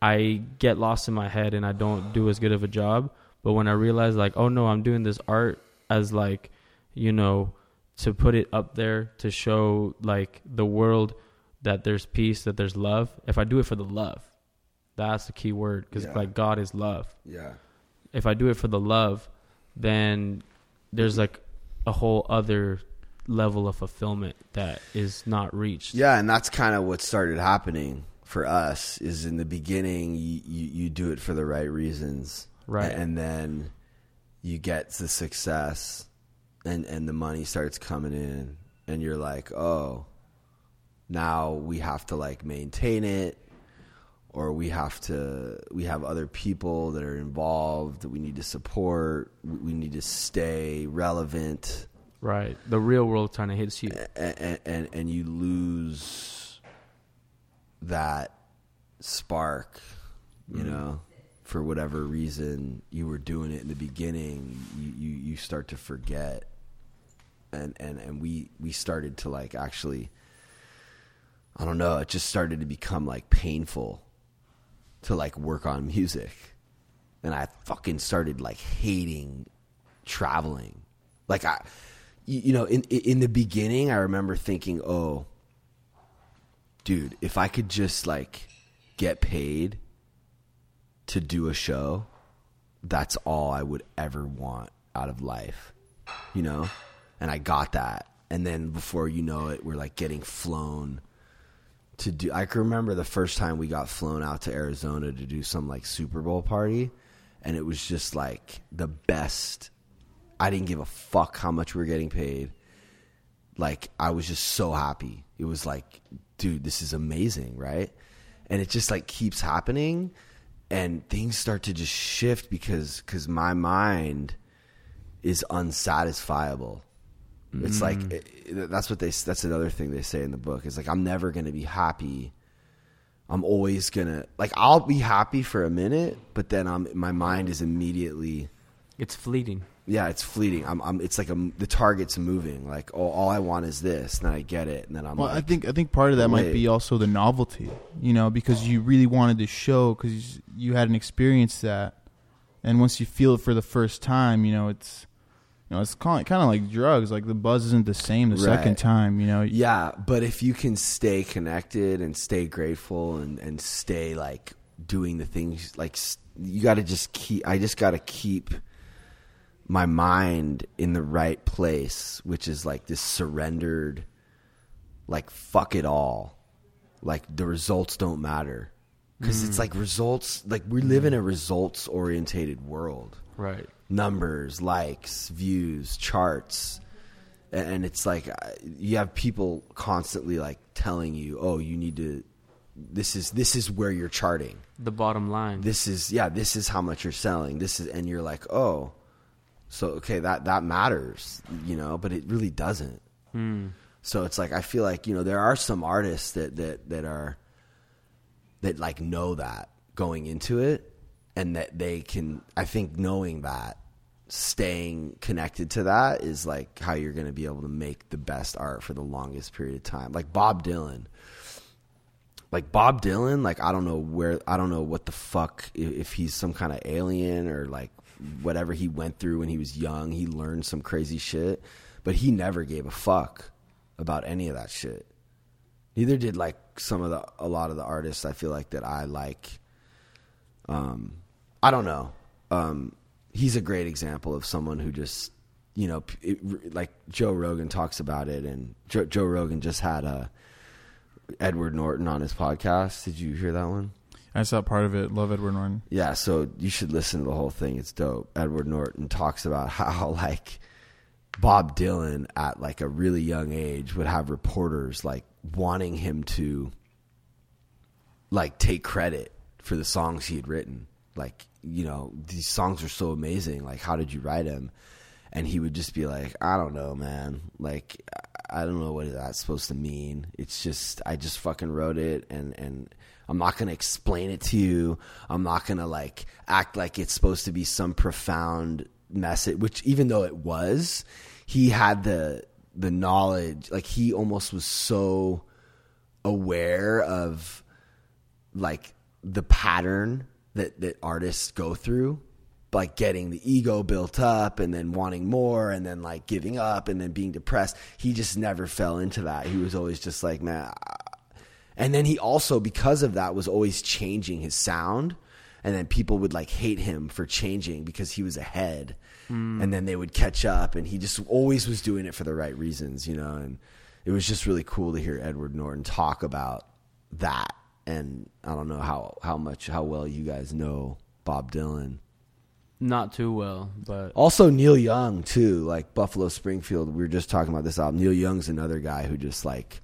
I get lost in my head and I don't do as good of a job. But when I realize like, oh no, I'm doing this art as like, you know, to put it up there to show like the world that there's peace, that there's love. If I do it for the love, that's the key word because Yeah. like God is love Yeah. if I do it for the love, then there's like a whole other level of fulfillment that is not reached. Yeah, and that's kind of what started happening for us. Is in the beginning you, you you do it for the right reasons, Right. And then you get the success, and and the money starts coming in, and you're like, oh, now we have to like maintain it, or we have to we have other people that are involved that we need to support. We need to stay relevant Right. The real world kind of hits you. and, and and you lose that spark, you mm-hmm. know, for whatever reason you were doing it in the beginning, you, you, you start to forget, and and and we we started to like actually, I don't know, it just started to become like painful to like work on music, and I fucking started like hating traveling, like I you know, in in the beginning, I remember thinking, "Oh, dude, if I could just like get paid to do a show, that's all I would ever want out of life." You know? And I got that. And then before you know it, we're like getting flown to do I can remember the first time we got flown out to Arizona to do some like Super Bowl party and it was just like the best I didn't give a fuck how much we were getting paid. Like I was just so happy. It was like, dude, this is amazing, right? And it just like keeps happening and things start to just shift because cuz my mind is unsatisfiable. It's like it- that's what they that's another thing they say in the book. It's like I'm never going to be happy. I'm always going to like I'll be happy for a minute, but then I'm my mind is immediately It's fleeting. yeah, it's fleeting. I'm, I'm it's like a, the target's moving. Like, oh, all I want is this, and then I get it, and then I'm Well, like, I think I think part of that might be also the novelty, you know, because you really wanted to show because you had an experience that, and once you feel it for the first time, you know, it's you know, it's kind of like drugs. Like the buzz isn't the same the Right. second time, you know. yeah. But if you can stay connected and stay grateful and and stay like doing the things, like you got to just keep. I just got to keep my mind in the right place, which is like this surrendered, like fuck it all, like the results don't matter. Because it's mm. like results, like we live in a results orientated world. Right. Numbers, likes, views, charts. And it's like uh, you have people constantly like telling you, "Oh, you need to this is this is where you're charting. The bottom line. This is yeah, this is how much you're selling. This is and you're like, "Oh, so okay, that that matters, you know, but it really doesn't." So it's like I feel like, you know, there are some artists that that that are that like know that going into it and that they can I think knowing that staying connected to that is like how you're going to be able to make the best art for the longest period of time. Like Bob Dylan. Like Bob Dylan, like I don't know where I don't know what the fuck if, he's some kind of alien or like whatever he went through when he was young, he learned some crazy shit, but he never gave a fuck about any of that shit. Neither did like some of the a lot of the artists I feel like that I like. Um, I don't know. Um, he's a great example of someone who just you know it, like Joe Rogan talks about it, and Joe, Joe Rogan just had a Edward Norton on his podcast. Did you hear that one? I saw part of it. Love Edward Norton. Yeah, so you should listen to the whole thing. It's dope. Edward Norton talks about how like Bob Dylan at like a really young age would have reporters like wanting him to like take credit for the songs he had written. Like, you know, these songs are so amazing. Like, how did you write them? And he would just be like, I don't know, man. Like, I don't know what that's supposed to mean. It's just, I just fucking wrote it and, and I'm not to explain it to you. I'm not to like act like it's supposed to be some profound message, which even though it was, he had the, the knowledge, like he almost was so aware of like the pattern that that artists go through like getting the ego built up and then wanting more and then like giving up and then being depressed. He just never fell into that. He was always just like man and then he also because of that was always changing his sound. And then people would like hate him for changing because he was ahead. Hmm. And then they would catch up and he just always was doing it for the right reasons you know? And it was just really cool to hear edward norton talk about that and i don't know how how much how well you guys know bob dylan. Not too well, but also neil young too like buffalo springfield. We were just talking about this album. Neil young's another guy who just like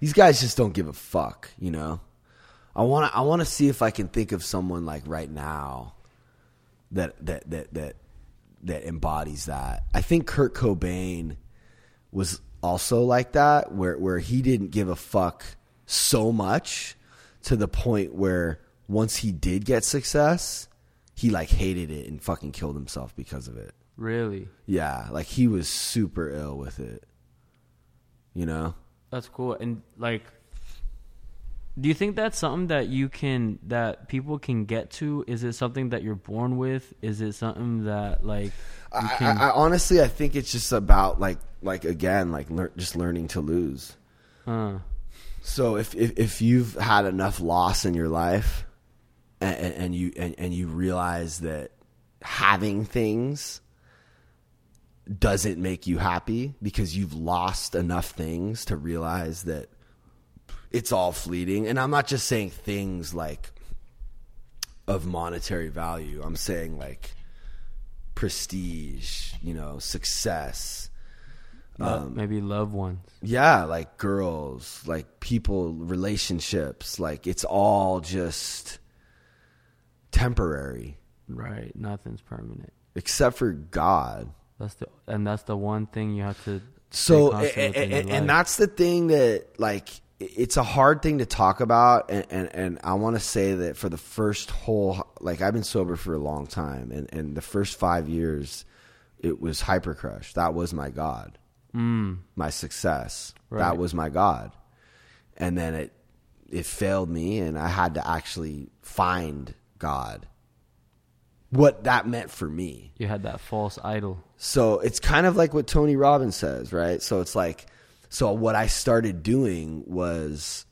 these guys just don't give a fuck you know? I want to i want to see if i can think of someone like right now that that that that that embodies that. I think kurt cobain was also like that where where he didn't give a fuck so much to the point where once he did get success he like hated it and fucking killed himself because of it really, yeah like he was super ill with it you know that's cool. And like, do you think that's something that you can that people can get to? Is it something that you're born with? Is it something that like you I, can? I, I honestly i think it's just about like like again like lear- just learning to lose uh, So if, if if you've had enough loss in your life, and, and you and, and you realize that having things doesn't make you happy because you've lost enough things to realize that it's all fleeting. And I'm not just saying things like of monetary value. I'm saying like prestige, you know, success. Lo- um, maybe loved ones. Yeah, like girls, like people, relationships, like it's all just temporary, Right, nothing's permanent. except for God. That's the and that's the one thing you have to. So, and, with in your and, and that's the thing that, like, it's a hard thing to talk about. And, and, and I want to say that for the first whole, like, I've been sober for a long time. And, and the first five years, it was Hyper Crush. That was my God. Mm, my success. Right. That was my God. And then it it failed me and I had to actually find God. What that meant for me. you had that false idol. So it's kind of like what Tony Robbins says, right? So it's like so what I started doing was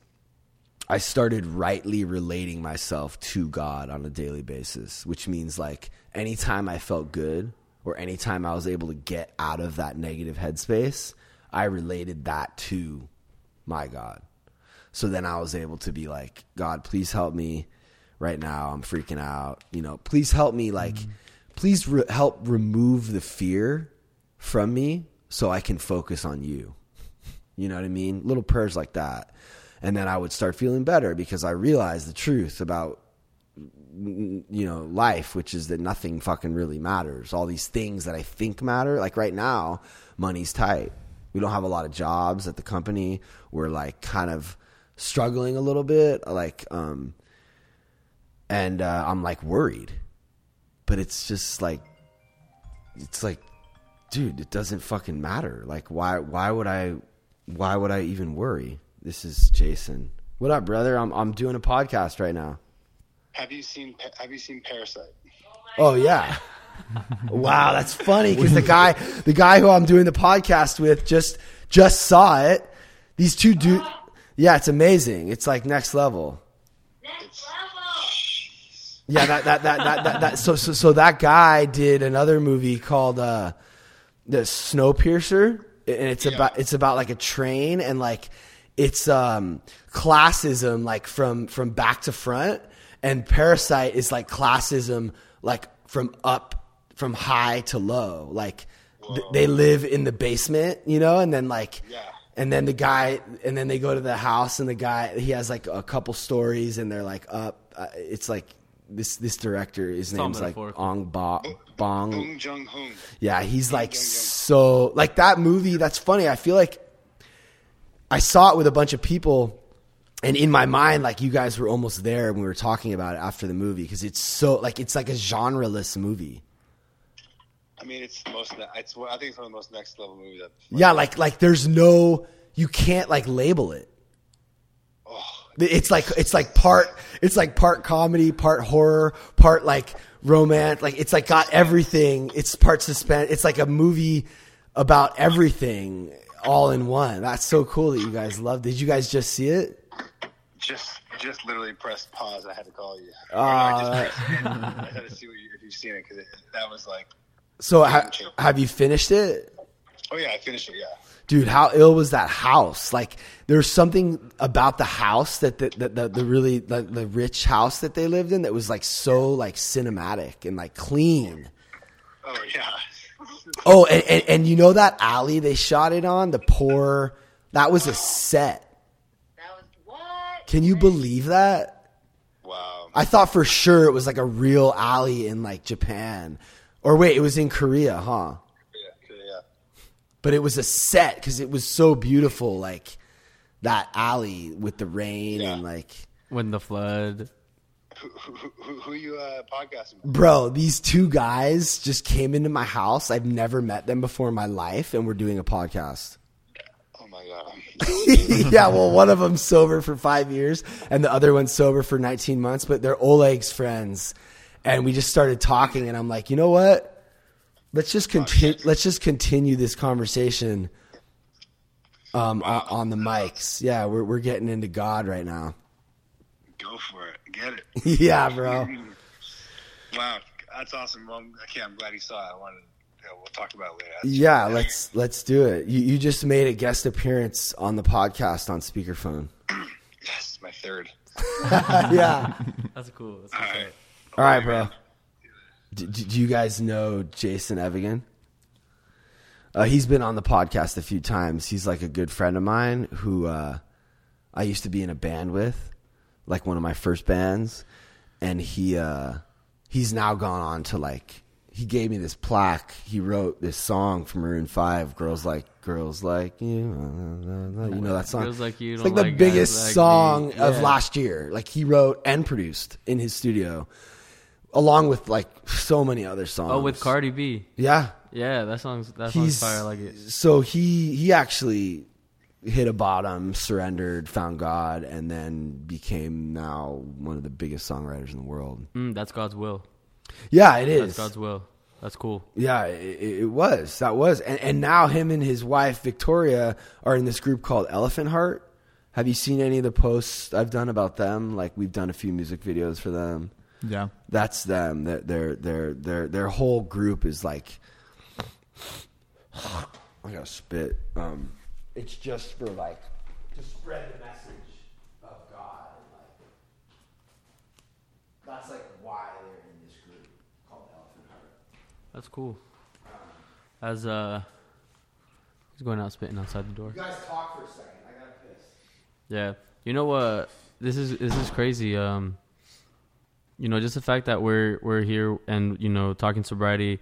I started rightly relating myself to God on a daily basis, which means like anytime I felt good or anytime I was able to get out of that negative headspace, I related that to my God. So then I was able to be like, God, please help me right now. I'm freaking out. You know, please help me like mm. please re- help remove the fear from me so I can focus on you. You know what I mean? Little prayers like that. And then I would start feeling better because I realized the truth about you know life which is that nothing fucking really matters. All these things that i think matter. Like right now money's tight. We don't have a lot of jobs at the company. We're like kind of struggling a little bit. Like um and uh, i'm like worried. But it's just like it's like dude it doesn't fucking matter. Like why why would i why would i even worry? This is jason. What up brother? I'm i'm doing a podcast right now Have you seen Have you seen Parasite? Oh yeah. wow, that's funny because the guy, the guy who I'm doing the podcast with, just just saw it These two dude. Yeah, it's amazing. It's like next level. next level. Yeah, that that that that, that, that so, so so that guy did another movie called uh the Snowpiercer and it's Yeah. about it's about like a train and like it's um classism like from from back to front and Parasite is like classism like from up from high to low like th- they live in the basement, you know, and then like Yeah. and then the guy and then they go to the house and the guy he has like a couple stories and they're like up uh, it's like this this director his all name's like. Ong Ba Bong Bong Jung Hoon. yeah, he's like Young, young. so like that movie. That's funny. I feel like I saw it with a bunch of people, and in my mind, like you guys were almost there when we were talking about it after the movie because it's so like it's like a genreless movie. I mean, it's most. It's I think it's one of the most next level movies. That, Yeah, like like there's no you can't like label it. oh, It's like it's like part it's like part comedy, part horror, part like romance. Like it's like got everything. It's part suspense. It's like a movie about everything all in one. That's so cool that you guys love. Did you guys just see it? Just just literally pressed pause. I had to call you. Uh, I. I had to see what you, if you've seen it because that was like, So ha- have you finished it? oh yeah, I finished it. Yeah. Dude, how ill was that house? Like, there's something about the house that the the, the, the really the, the rich house that they lived in that was like so like cinematic and like clean. Oh yeah. Oh, and, and, and you know that alley they shot it on? The poor, that was a set. That was what? Can you believe that? Wow. I thought for sure it was like a real alley in like Japan. Or wait, it was in Korea, huh? Yeah. Yeah. But it was a set because it was so beautiful, like that alley with the rain and like, When the flood. Who, who, who, who you uh, podcasting? With? bro, these two guys just came into my house. I've never met them before in my life, and we're doing a podcast. Oh yeah, well, one of them's sober for five years, and the other one's sober for 19 months. But they're Oleg's friends, and we just started talking, and I'm like, you know what? Let's just continue. Let's just continue this conversation um, on, on the mics. Yeah, we're we're getting into God right now. Go for it. Get it. yeah, bro. Wow, that's awesome. Well, okay, I'm glad you saw it. I wanted. Yeah, we'll talk about it later. That's- Yeah, let's let's do it. You you just made a guest appearance on the podcast on speakerphone. Yes, my third. yeah. That's cool. That's All what's right. up. All right, bro. Do, do do you guys know Jason Evigan? Uh, he's been on the podcast a few times. He's like a good friend of mine who uh, I used to be in a band with, like one of my first bands, and he uh, he's now gone on to like he gave me this plaque. He wrote this song from Maroon Five, "Girls Like Girls Like You." You know that song? Girls Like You It's like the Like biggest Like song Me. of last year. Like he wrote and produced in his studio, along with like so many other songs. Oh, with Cardi B. Yeah, Yeah, that song's that he's song's fire. I like it. So he he actually hit a bottom, surrendered, found God, and then became now one of the biggest songwriters in the world. Mm, that's God's will. Yeah, it That's is. God's will. That's cool. Yeah, it, it was. That was. And, and now him and his wife Victoria are in this group called Elephant Heart. Have you seen any of the posts I've done about them? Like we've done a few music videos for them. Yeah. That's them. Their their their their their whole group is like I gotta spit. Um, it's just for like to spread the message of God. And like that's like why they're in this group called Elephant Heart. That's cool. As uh, he's going out spitting outside the door. You guys talk for a second. I gotta piss. Yeah. You know what? This is this is crazy. Um, you know, just the fact that we're we're here and you know talking sobriety,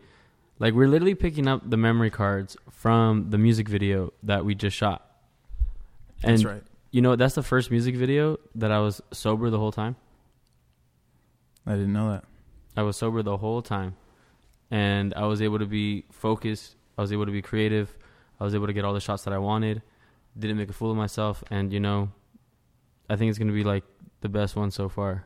like we're literally picking up the memory cards from the music video that we just shot. And That's right. You know, that's the first music video that I was sober the whole time. I didn't know that. I was sober the whole time, and I was able to be focused. I was able to be creative. I was able to get all the shots that I wanted. Didn't make a fool of myself, and you know, I think it's gonna be like the best one so far.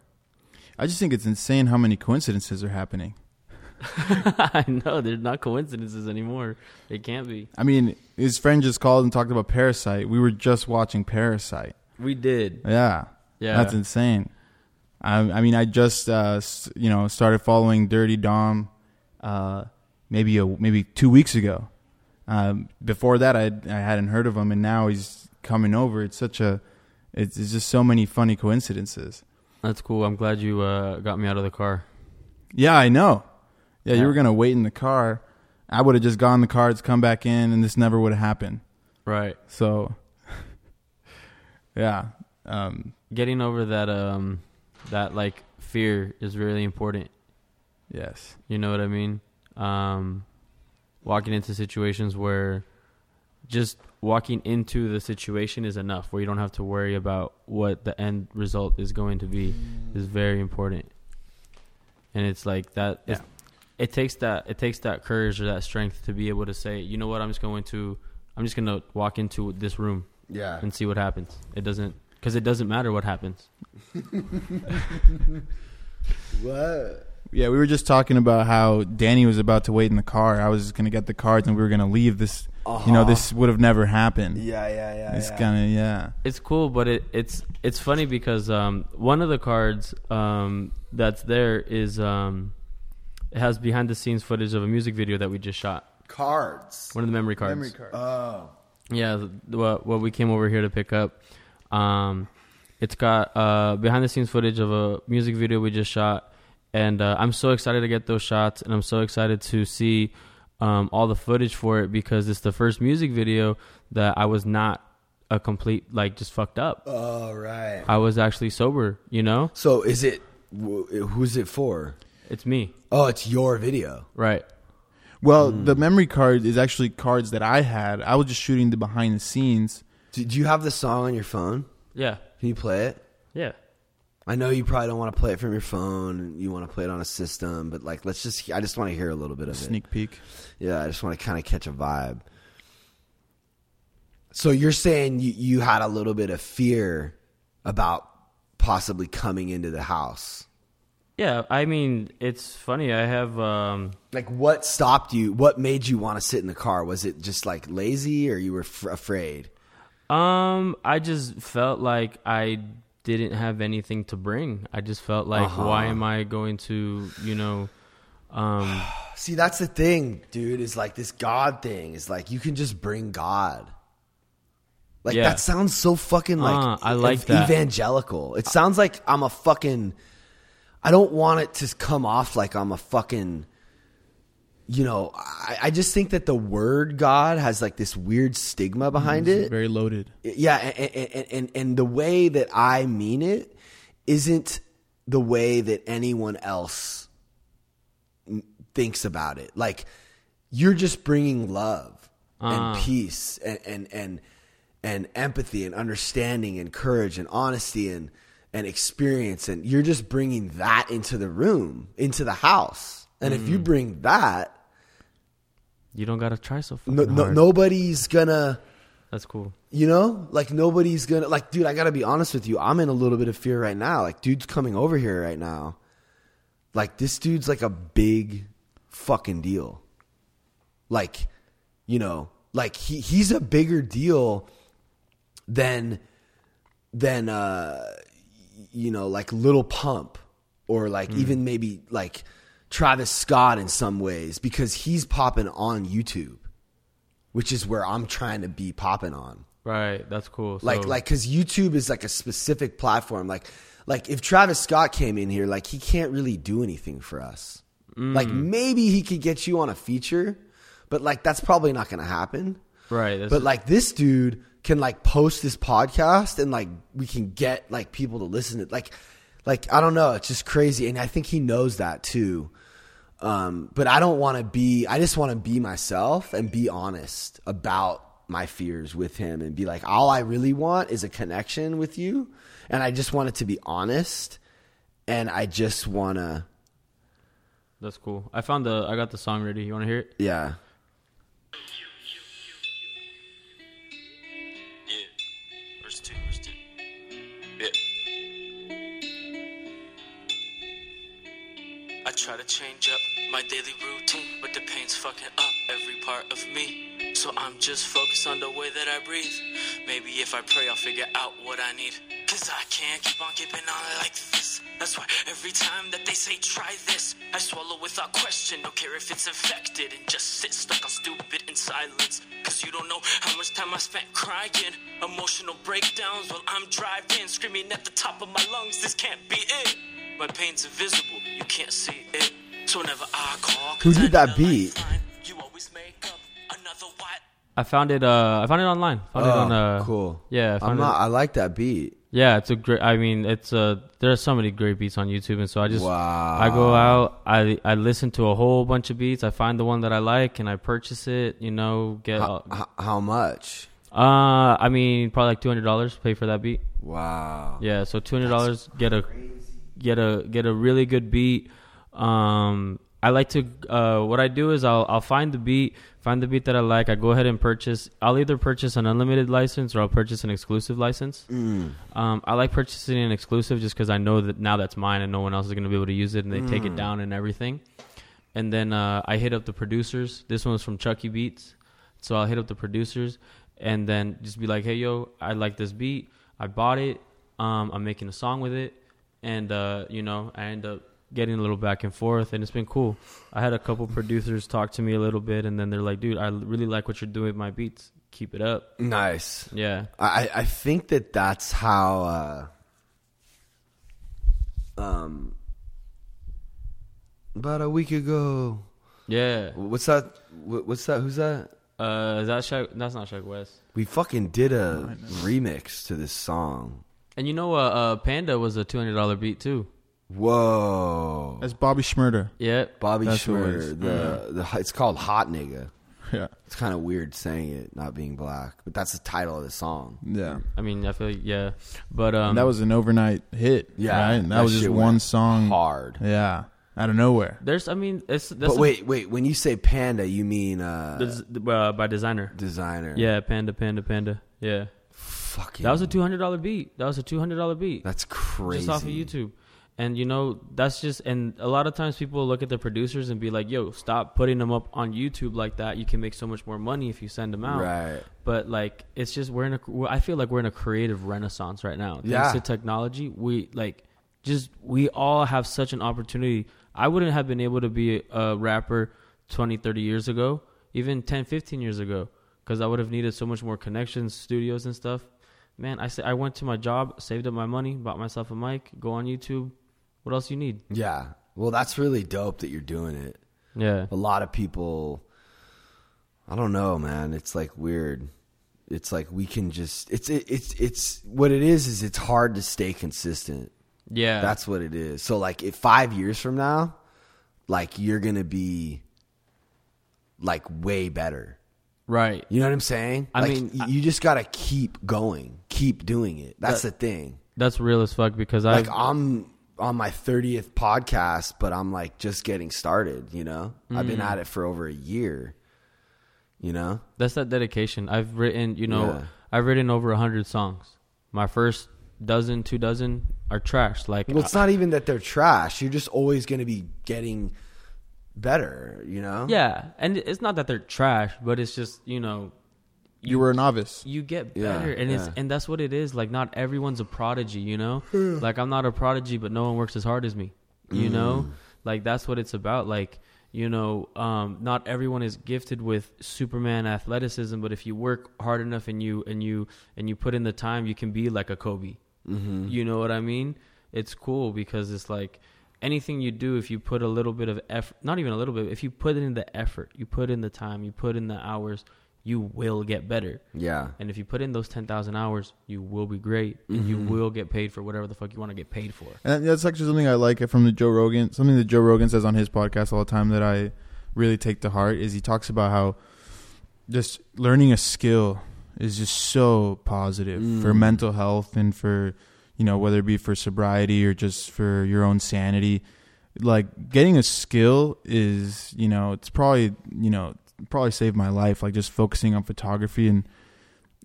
I just think it's insane how many coincidences are happening. I know they're not coincidences anymore. They can't be. I mean, his friend just called and talked about Parasite. We were just watching Parasite. We did. Yeah, Yeah. that's insane. I, I mean, I just uh, you know started following Durte Dom, uh, maybe a, maybe two weeks ago. Um, before that, I I hadn't heard of him, and now he's coming over. It's such a, it's, it's just so many funny coincidences. That's cool. I'm glad you uh, got me out of the car. Yeah, I know. Yeah, you were gonna wait in the car. I would have just gone in the cards, come back in, and this never would have happened. Right. So, yeah, um, Getting over that um that like fear is really important. Yes, You know what I mean? Um, walking into situations where just walking into the situation is enough, where you don't have to worry about what the end result is going to be, is very important. And it's like that. it's- It takes that. It takes that courage or that strength to be able to say, you know what, I'm just going to, I'm just going to walk into this room Yeah. and see what happens. It doesn't, because it doesn't matter what happens. What? Yeah. We were just talking about how Danny was about to wait in the car. I was just gonna get the cards, and we were gonna leave. This, you know, Uh-huh. this would have never happened. Yeah, yeah, yeah. it's yeah. kind of yeah. It's cool, but it, it's it's funny because um, one of the cards um, that's there is um, it has behind the scenes footage of a music video that we just shot. cards. One of the memory cards. Memory card. Oh. Yeah, what what we came over here to pick up. Um, it's got uh, behind the scenes footage of a music video we just shot, and uh, I'm so excited to get those shots, and I'm so excited to see um, all the footage for it because it's the first music video that I was not a complete like just fucked up. Oh, right. I was actually sober. You know, So is it? wh- Who's it for? it's me, Oh, it's your video. right? Well, Hmm. the memory card is actually cards that I had. I was just shooting the behind the scenes. Do, do you have the song on your phone? Yeah, Can you play it? yeah. I know you probably don't want to play it from your phone. You want to play it on a system, but like, let's just. I just want to hear a little bit of it. Sneak peek. Yeah, I just want to kind of catch a vibe. So you're saying you, you had a little bit of fear about possibly coming into the house. Yeah, I mean, it's funny. I have um, Like, what stopped you? What made you want to sit in the car? Was it just like lazy, or you were f- afraid? Um, I just felt like I didn't have anything to bring. I just felt like, Uh-huh. why am I going to, you know, um, See, that's the thing, dude. Is like this God thing. Is like you can just bring God. Like Yeah. that sounds so fucking like Uh, I like ev- evangelical. It sounds like I'm a fucking. I don't want it to come off like I'm a fucking. You know, I, I just think that the word God has like this weird stigma behind mm-hmm. it. Very loaded. Yeah, and, and, and, and the way that I mean it isn't the way that anyone else thinks about it. Like you're just bringing love and ah. peace and, and and and empathy and understanding and courage and honesty and and experience and you're just bringing that into the room, into the house. And if you bring that, you don't gotta try so no, no, nobody's gonna That's cool. you know, like nobody's gonna like, dude. I gotta be honest with you. I'm in a little bit of fear right now. Like, dude's coming over here right now. Like, this dude's like a big fucking deal. Like, you know, like he he's a bigger deal than than uh you know like Lil Pump or like even maybe like Travis Scott in some ways because he's popping on YouTube which is where I'm trying to be popping on. Right. That's cool. Like So- like cuz YouTube is like a specific platform like like if Travis Scott came in here like he can't really do anything for us. Mm. Like maybe he could get you on a feature, but like that's probably not going to happen. right. That's, But like this dude can like post this podcast and like we can get like people to listen to like like I don't know, it's just crazy and I think he knows that too. Um but I don't want to be I just want to be myself and be honest about my fears with him and be like all I really want is a connection with you and I just want it to be honest and I just want to that's cool. I found the. I got the song ready. You want to hear it? yeah. Yeah. Change up my daily routine, but the pain's fucking up every part of me. So I'm just focused on the way that I breathe. Maybe if I pray, I'll figure out what I need. Cause I can't keep on keeping on like this. That's why every time that they say try this, I swallow without question. Don't care if it's infected and just sit stuck on stupid in silence. Cause you don't know how much time I spent crying. Emotional breakdowns while I'm driving, screaming at the top of my lungs. This can't be it. My pain's invisible, you can't see it. So whenever I call, Who 'cause did that beat? lifeline, You always make up another white. I found it. Uh, I found it online. Found it on. Uh, Oh, cool. Yeah, I I'm not. it. I like that beat. Yeah, it's a great. I mean, it's uh There are so many great beats on YouTube, and so I just Wow. I go out. I I listen to a whole bunch of beats. I find the one that I like, and I purchase it. You know, get. How, Uh, how, how much? I mean, probably like two hundred dollars. Pay for that beat. Wow. Yeah, so two hundred dollars get a get a get a really good beat. Um, I like to uh, what I do is I'll I'll find the beat, find the beat that I like. I go ahead and purchase. I'll either purchase an unlimited license or I'll purchase an exclusive license. Um, I like purchasing an exclusive just because I know that now that's mine and no one else is gonna be able to use it, and they take it down and everything. And then uh, I hit up the producers. This one's from Chucky Beats, so I'll hit up the producers and then just be like, "Hey, yo, I like this beat. I bought it. Um, I'm making a song with it, and uh, you know, I end up getting a little back and forth, and it's been cool. I had a couple producers talk to me a little bit, and then they're like, "Dude, I really like what you're doing with my beats. Keep it up." Nice. Yeah, I, I think that that's how. Uh, um. About a week ago. yeah. What's that? What's that? Who's that? Uh, is that Shaq? That's not Sheck West. We fucking did a remix to this song. And you know, uh, uh Panda was a two hundred dollar beat too. Whoa. That's Bobby Shmurda. Yeah, Bobby That's who it Shmurda. is. The, the it's called Hot Nigga. Yeah. It's kind of weird saying it, not being black, but that's the title of the song. Yeah. I mean, I feel like, yeah, but um, And that was an overnight hit. Yeah, Right? And that, that was just shit one song. Hard. Yeah. Out of nowhere. There's, I mean, it's that's But wait, wait. When you say panda, you mean uh, Des- uh, by Desiigner. Desiigner? Yeah, panda, panda, panda. Yeah, Fucking. that was a two hundred dollar beat. That was a two hundred dollar beat. That's crazy. just off of YouTube. And you know, that's just and a lot of times people look at the producers and be like, "Yo, stop putting them up on YouTube like that. You can make so much more money if you send them out." Right. But like, it's just we're in a. I feel like we're in a creative renaissance right now. Thanks Yeah. to technology, we like just we all have such an opportunity. I wouldn't have been able to be a rapper 20, 30 years ago, even 10, 15 years ago, because I would have needed so much more connections, studios, and stuff. Man, I say I went to my job, saved up my money, bought myself a mic, go on YouTube. What else you need? Yeah. Well, that's really dope that you're doing it. Yeah, A lot of people. I don't know, man. It's like weird. It's like we can just. It's it, it's it's what it is. Is it's hard to stay consistent. yeah. That's what it is. So like, if five years from now, like you're gonna be like way better. right. You know what I'm saying? I Like, mean, y- you just gotta keep going, keep doing it. That's That- the thing. That's real as fuck because I Like I'm on my 30th podcast, but I'm like just getting started. You know, I've Mm. been at it for over a year. You know, That's that dedication. I've written, you know, Yeah. I've written over a hundred songs. My first dozen, two dozen are trash. Like, well, it's not even that they're trash. You're just always gonna be getting better. You know? yeah, and it's not that they're trash, but it's just you know, You were a novice. you get Yeah, better, and it's and that's what it is. Like, not everyone's a prodigy, you know. like, I'm not a prodigy, but no one works as hard as me. You know, Mm. like that's what it's about. Like, you know, um, not everyone is gifted with Superman athleticism, but if you work hard enough and you and you and you put in the time, you can be like a Kobe. Mm-hmm. You know what I mean? It's cool because it's like anything you do, if you put a little bit of effort, not even a little bit, if you put in the effort, you put in the time, you put in the hours, you will get better. Yeah. And if you put in those 10,000 hours, you will be great and you Mm-hmm. will get paid for whatever the fuck you want to get paid for. And that's actually something I like it from the Joe Rogan. Something that Joe Rogan says on his podcast all the time that I really take to heart is he talks about how just learning a skill is just so positive for mental health and for you know whether it be for sobriety or just for your own sanity. Like getting a skill is you know it's probably you know probably saved my life. Like just focusing on photography and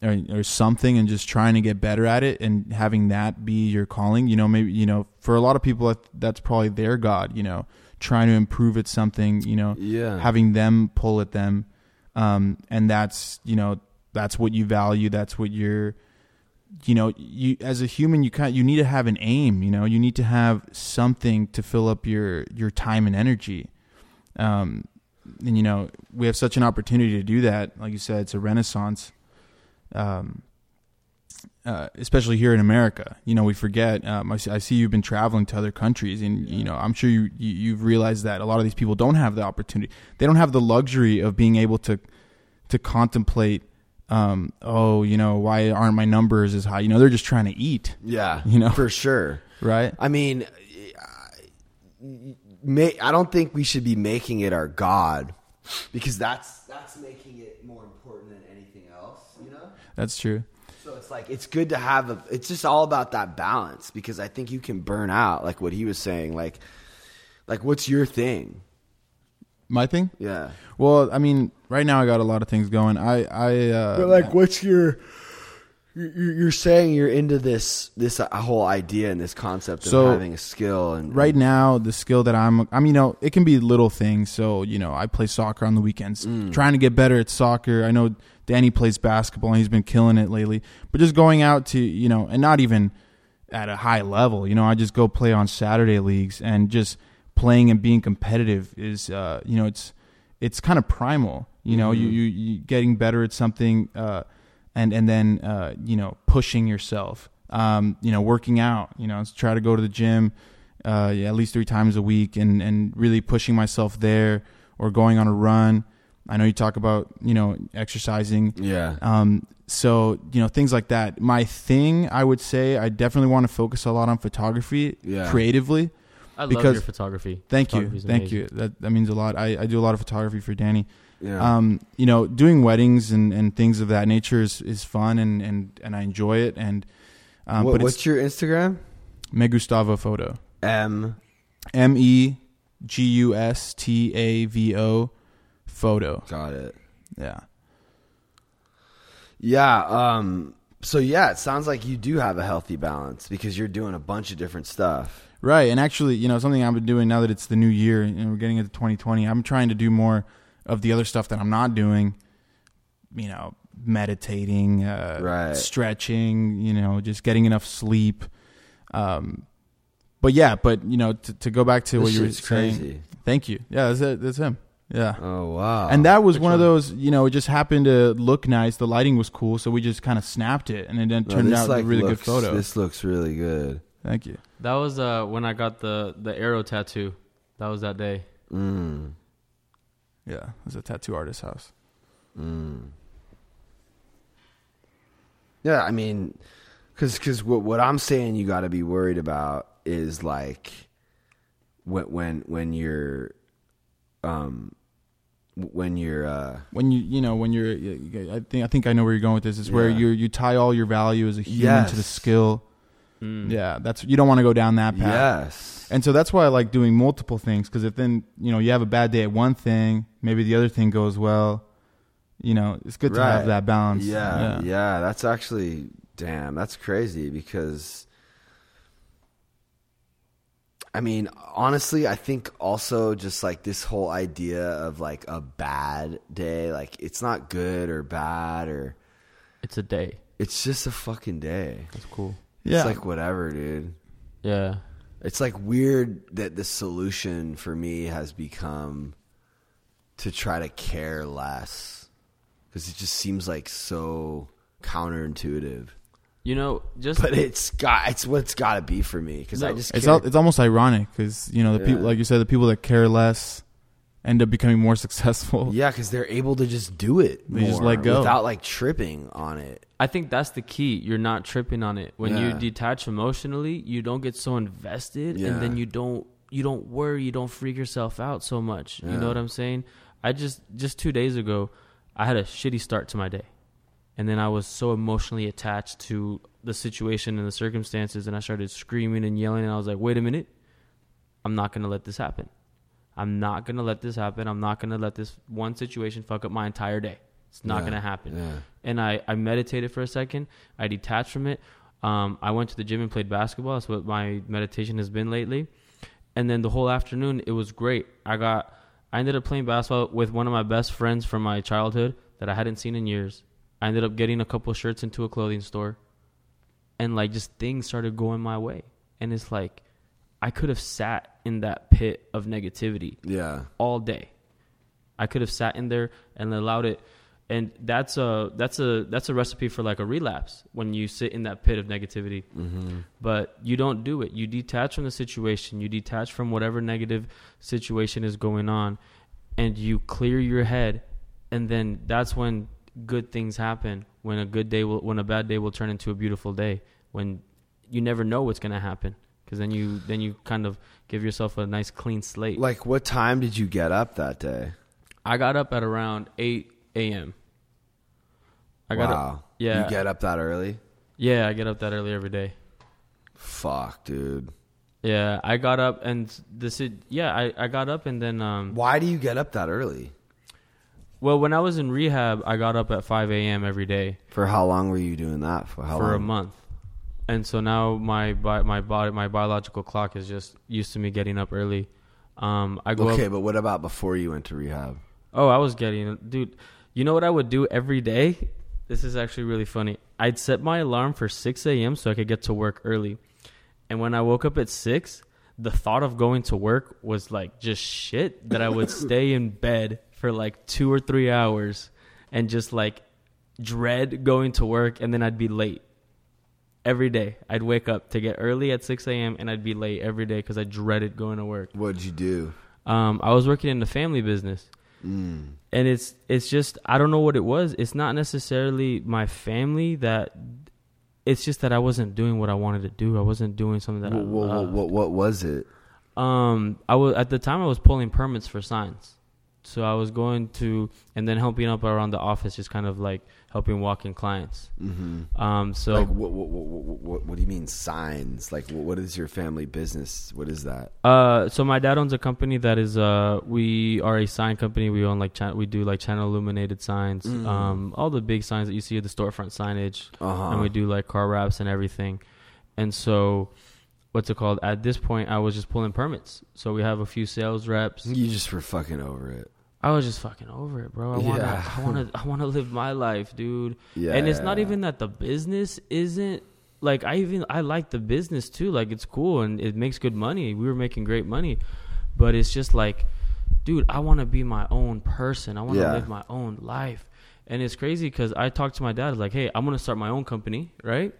or, or something and just trying to get better at it and having that be your calling you know maybe you know for a lot of people that- that's probably their god you know trying to improve at something, you know, Yeah. having them pull at them. Um, and that's, you know, that's what you value. That's what you're, you know, you, as a human, you kind you need to have an aim, you know, you need to have something to fill up your, your time and energy. Um, and you know, we have such an opportunity to do that. Like you said, it's a renaissance. Um, uh, especially here in America. You know, we forget. Um, I, see, I see you've been traveling to other countries, and you know, I'm sure you, you you've realized that a lot of these people don't have the opportunity. They don't have the luxury of being able to to contemplate. Um, oh, you know, why aren't my numbers as high? You know, they're just trying to eat, Yeah, You know? for sure. right? I mean, may, I don't think we should be making it our god because that's that's making it more important than anything else. You know. That's true. So it's like it's good to have a. It's just all about that balance because I think you can burn out, like what he was saying. Like, like what's your thing? My thing. Yeah. Well, I mean, right now I got a lot of things going. I I uh, But like, what's your? You're, you're saying you're into this this uh, whole idea and this concept of So, having a skill and right now the skill that I'm i mean you know it can be little things. So you know I play soccer on the weekends trying to get better at soccer. I know Danny plays basketball and he's been killing it lately but just going out to you know and not even at a high level. You know I just go play on Saturday leagues and just playing and being competitive is uh you know it's it's kind of primal. You know you, you you getting better at something uh and and then uh, you know pushing yourself, um, you know working out, you know try to go to the gym uh, yeah, at least three times a week, and and really pushing myself there, or going on a run. I know you talk about you know exercising, yeah. um, so you know things like that. My thing, I would say, I definitely want to focus a lot on photography, Yeah. creatively. I love Because- your photography. Thank you, thank amazing. you. That that means a lot. I, I do a lot of photography for Danny. Yeah. Um, you know, doing weddings and, and things of that nature is, is fun and, and, and I enjoy it. And um, what, but what's your Instagram? Me Gustavo Photo. M. M E G U S T A V O Photo. Got it. Yeah. Yeah. Um. So yeah, it sounds like you do have a healthy balance because you're doing a bunch of different stuff. Right. And actually, you know, something I've been doing now that it's the new year and we're getting into 2020, I'm trying to do more of the other stuff that I'm not doing. You know, meditating, uh, Right. stretching, you know, just getting enough sleep. Um, but yeah, but you know, to, to go back to what you were saying. crazy. Thank you. Yeah, that's it. That's him. Yeah. Oh wow. and that was Which one of those, you know, it just happened to look nice. The lighting was cool, so we just kind of snapped it, and it then No, turned this, out like, a really looks- good photo. This looks really good. Thank you. That was uh when I got the the arrow tattoo. That was that day. Mm. Yeah, it was a tattoo artist's house. Mm. Yeah, I mean, because because what what I'm saying you got to be worried about is like when when when you're um when you're uh when you you know when you're I think I think I know where you're going with this. It's where you you tie all your value as a human to the skill. Mm. Yeah, that's you don't want to go down that path. yes And so that's why I like doing multiple things because if then you know you have a bad day at one thing, maybe the other thing goes well. You know, it's good to Right. have that balance. yeah, yeah that's actually damn that's crazy because I mean honestly I think also just like this whole idea of like a bad day like it's not good or bad or It's a day. it's just a fucking day That's cool. Yeah. it's like whatever dude Yeah. it's like weird that the solution for me has become to try to care less because it just seems like so counterintuitive You know, just but it's got it's what it's got to be for me because I No, just It's al- it's almost ironic because you know the people like you said the people that care less end up becoming more successful. yeah because they're able to just do it They just more let go. without like tripping on it I think that's the key. You're not tripping on it. When you detach emotionally, you don't get so invested Yeah. and then you don't you don't worry, you don't freak yourself out so much. You know what I'm saying? I just just 2 days ago, I had a shitty start to my day. And then I was so emotionally attached to the situation and the circumstances and I started screaming and yelling and I was like, "Wait a minute. I'm not going to let this happen. I'm not going to let this happen. I'm not going to let this one situation fuck up my entire day. It's not Yeah. going to happen." yeah and I, I meditated for a second. I detached from it. Um, I went to the gym and played basketball. That's what my meditation has been lately. and then the whole afternoon it was great. I got I ended up playing basketball with one of my best friends from my childhood that I hadn't seen in years. I ended up getting a couple shirts into a clothing store, and like just things started going my way. And it's like I could have sat in that pit of negativity Yeah. all day. I could have sat in there and allowed it and that's a that's a that's a recipe for like a relapse when you sit in that pit of negativity. Mm-hmm. But you don't do it. You detach from the situation. You detach from whatever negative situation is going on and you clear your head and then that's when good things happen. When a good day will when a bad day will turn into a beautiful day. When you never know what's going to happen because then you then you kind of give yourself a nice clean slate. Like, what time did you get up that day? I got up at around eight a.m. I got wow. up. Yeah, You get up that early? yeah. I get up that early every day. Fuck, dude. Yeah, I got up and this. Is, yeah, I, I got up and then um. Why do you get up that early? Well, when I was in rehab, I got up at five a.m. every day For how long were you doing that? For how for a month, and so now my bi- my body my biological clock is just used to me getting up early. Um, I go Okay, up. but what about before you went to rehab? Oh, I was getting dude. You know what I would do every day? This is actually really funny. I'd set my alarm for 6 a.m. so I could get to work early. And when I woke up at 6, the thought of going to work was like just shit that I would stay in bed for like two or three hours and just like dread going to work and then I'd be late. Every day. I'd wake up to get early at 6 a.m. and I'd be late every day because I dreaded going to work. What'd you do? Um, I was working in the family business Mm. and it's it's just I don't know what it was. It's not necessarily my family that. It's just that I wasn't doing what I wanted to do. I wasn't doing something that I What, what, what, what was it? Um, I was at the time I was pulling permits for signs, so I was going to and then helping up around the office, just kind of like helping walk-in clients. Mm-hmm. Um, so like, what, what, what, what, do you mean signs? Like, what, what is your family business? What is that? Uh, so my dad owns a company that is uh, we are a sign company. We own like cha- we do like channel illuminated signs, Mm. um, all the big signs that you see at the storefront signage, Uh-huh. and we do like car wraps and everything. And so, what's it called? At this point, I was just pulling permits. So we have a few sales reps. You just were fucking over it. I was just fucking over it, bro. I wanna, Yeah. I wanna, I wanna live my life, dude. Yeah. And it's not even that the business isn't like I even I like the business too. Like it's cool and it makes good money. We were making great money, but it's just like, dude, I want to be my own person. I want to Yeah. live my own life. And it's crazy because I talked to my dad like, hey, I'm gonna start my own company, right?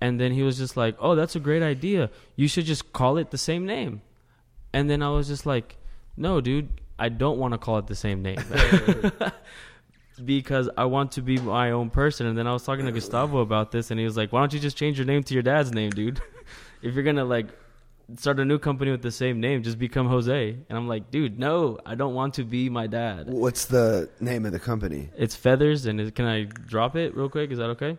And then he was just like, oh, that's a great idea. You should just call it the same name. And then I was just like, no, dude, I don't want to call it the same name. because I want to be my own person. And then I was talking to Gustavo about this, and he was like, why don't you just change your name to your dad's name, dude? if you're going to, like, start a new company with the same name, just become Jose. And I'm like, dude, no, I don't want to be my dad. What's the name of the company? It's Feathers, and it, can I drop it real quick? Is that okay?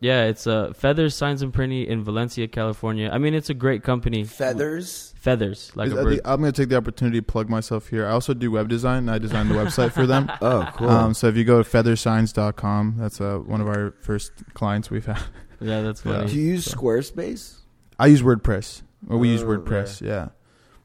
Yeah, it's uh, Feathers Signs and Printing in Valencia, California. I mean, it's a great company. Feathers. Feathers, like Is- a I bird. think I'm going to take the opportunity to plug myself here. I also do web design. And I design the website for them. Oh, cool. Um, so if you go to feathersigns.com, that's uh, one of our first clients we've had. Yeah, that's Yeah. funny. do you use Squarespace? I use WordPress. Or we use Oh, WordPress, yeah.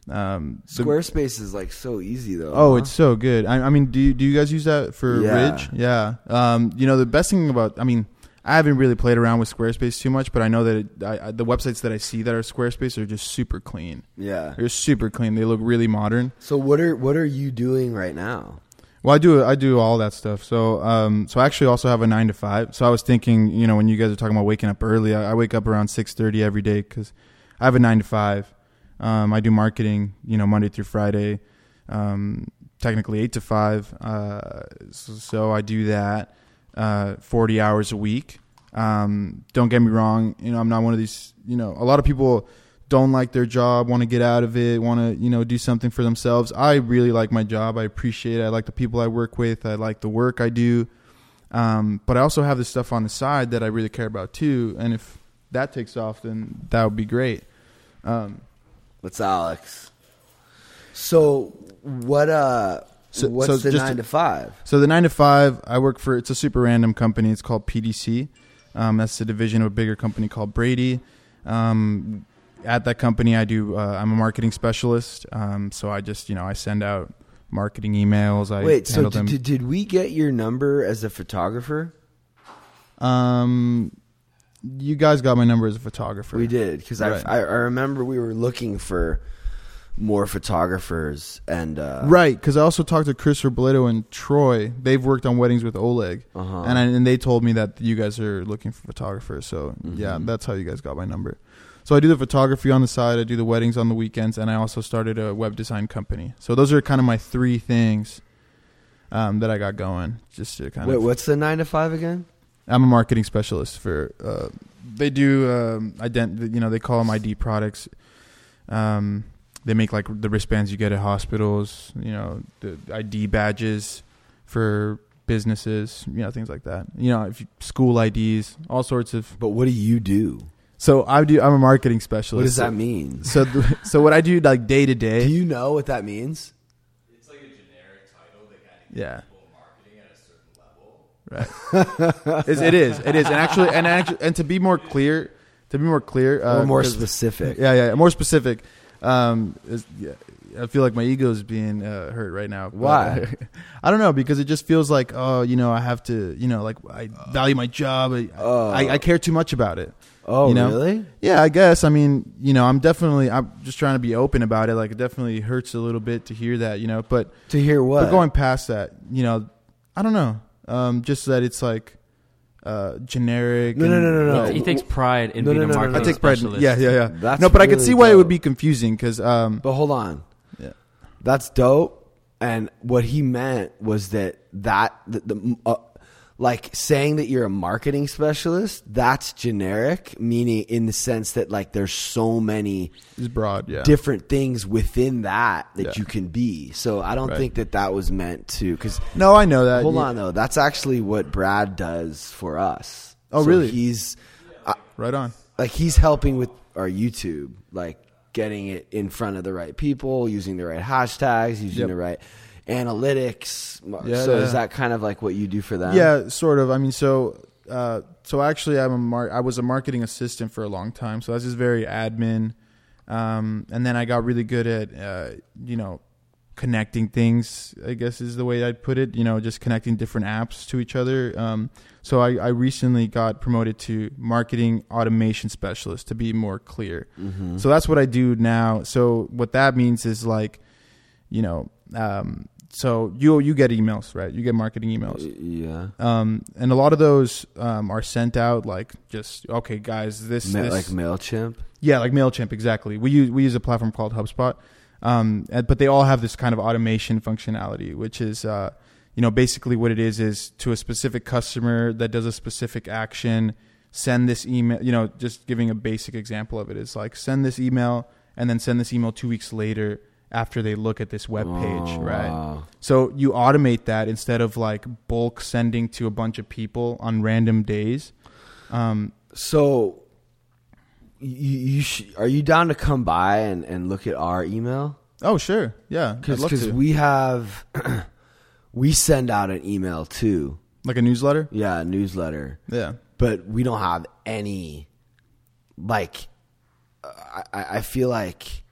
Um, the- Squarespace is like so easy though. Oh, huh? it's so good. I, I mean, do you, do you guys use that for Yeah. Ridge? Yeah. Um, you know, the best thing about, I mean, I haven't really played around with Squarespace too much, but I know that it, I, I, the websites that I see that are Squarespace are just super clean. yeah. They're super clean. They look really modern. So what are what are you doing right now? Well, I do I do all that stuff. So um so I actually also have a nine to five. So I was thinking, you know, when you guys are talking about waking up early, I, I wake up around six thirty every day because I have a nine to five. Um, I do marketing, you know, Monday through Friday. Um, technically eight to five. Uh, so, so I do that uh, forty hours a week. Um, don't get me wrong, you know, I'm not one of these. You know, a lot of people don't like their job, want to get out of it, want to, you know, do something for themselves. I really like my job. I appreciate it. I like the people I work with. I like the work I do. Um, but I also have this stuff on the side that I really care about too. And if that takes off, then that would be great. Um, That's Alex. So what uh So- what's so the nine to- to five? So the nine to five, I work for. It's a super random company. It's called PDC. Um, that's the division of a bigger company called Brady. Um, at that company, I do. Uh, I'm a marketing specialist. Um, so I just you know I send out marketing emails. I Wait, so them. did, did we get your number as a photographer? um, you guys got my number as a photographer. We did because Right. I, I remember we were looking for more photographers and uh, Right, because I also talked to Chris Robledo and Troy. They've worked on weddings with Oleg, Uh-huh. and I, and they told me that you guys are looking for photographers. So Mm-hmm. yeah, that's how you guys got my number. So I do the photography on the side, I do the weddings on the weekends, and I also started a web design company. So those are kind of my three things um, that I got going. Just to kind Wait, of, what's the nine to five again? I'm a marketing specialist for. Uh, they do um, ident. You know, they call them ID products. Um, they make like the wristbands you get at hospitals. You know, the ID badges for businesses. You know, things like that. You know, if you, school IDs, all sorts of. But what do you do? So I do. I'm a marketing specialist. What does that mean? So, th- so what I do like day to day. Do you know what that means? It's like a generic title. That yeah. Right. It's- it is. It is. And actually, and actually, and to be more clear, to be more clear, uh, or more specific? Yeah, yeah, more specific. Um, is, yeah, I feel like my ego is being uh, hurt right now. Why? I don't know because it just feels like oh, you know, I have to, you know, like I value my job. I, Oh. I, I care too much about it. Oh, you know? really? Yeah, I guess. I mean, you know, I'm definitely. I'm just trying to be open about it. Like, it definitely hurts a little bit to hear that, you know. But To hear what? but going past that, you know, I don't know. Um, just that it's like uh, generic. No, no, and- no, no, no. Right. He takes pride in No, being no, a no, no, marketing no. I take pride. In, specialist. yeah, yeah, yeah. That's no, but I could see why it would be confusing because um, But hold on. Yeah. That's dope. And what he meant was that that the, the uh, like saying that you're a marketing specialist. That's generic, meaning in the sense that like there's so many it's broad. Yeah, different things within that that Yeah. you can be. So I don't Right. think that that was meant to because. no, I know that. Hold Yeah. on though, that's actually what Brad does for us. Oh, So really? He's uh, Right on. like he's helping with our YouTube, like getting it in front of the right people, using the right hashtags, using Yep. the right analytics. Yeah, so yeah. is that kind of like what you do for them? Yeah, sort of. I mean, so uh, so actually, I'm a mar- I was a marketing assistant for a long time, so that's just very admin. Um, and then I got really good at uh, you know connecting things. I guess is the way I'd put it. You know, just connecting different apps to each other. Um, so I, I recently got promoted to marketing automation specialist to be more clear. So that's what I do now. So what that means is like, you know, um, so you you get emails, right? You get marketing emails. yeah, Um, and a lot of those um, are sent out like just okay, guys. This, Ma- this like Mailchimp. yeah, like Mailchimp exactly. We use we use a platform called HubSpot, um, and- but they all have this kind of automation functionality, which is uh, you know basically what it is is to a specific customer that does a specific action, send this email. You know, just giving a basic example of it is like send this email and then send this email two weeks later after they look at this web page, Oh, right? wow. So you automate that instead of like bulk sending to a bunch of people on random days. Um, So you, you sh- are you down to come by and, and look at our email? oh, sure, yeah, Because we have we send out an email too. like a newsletter. Yeah, a newsletter. Yeah. but we don't have any like I, I I feel like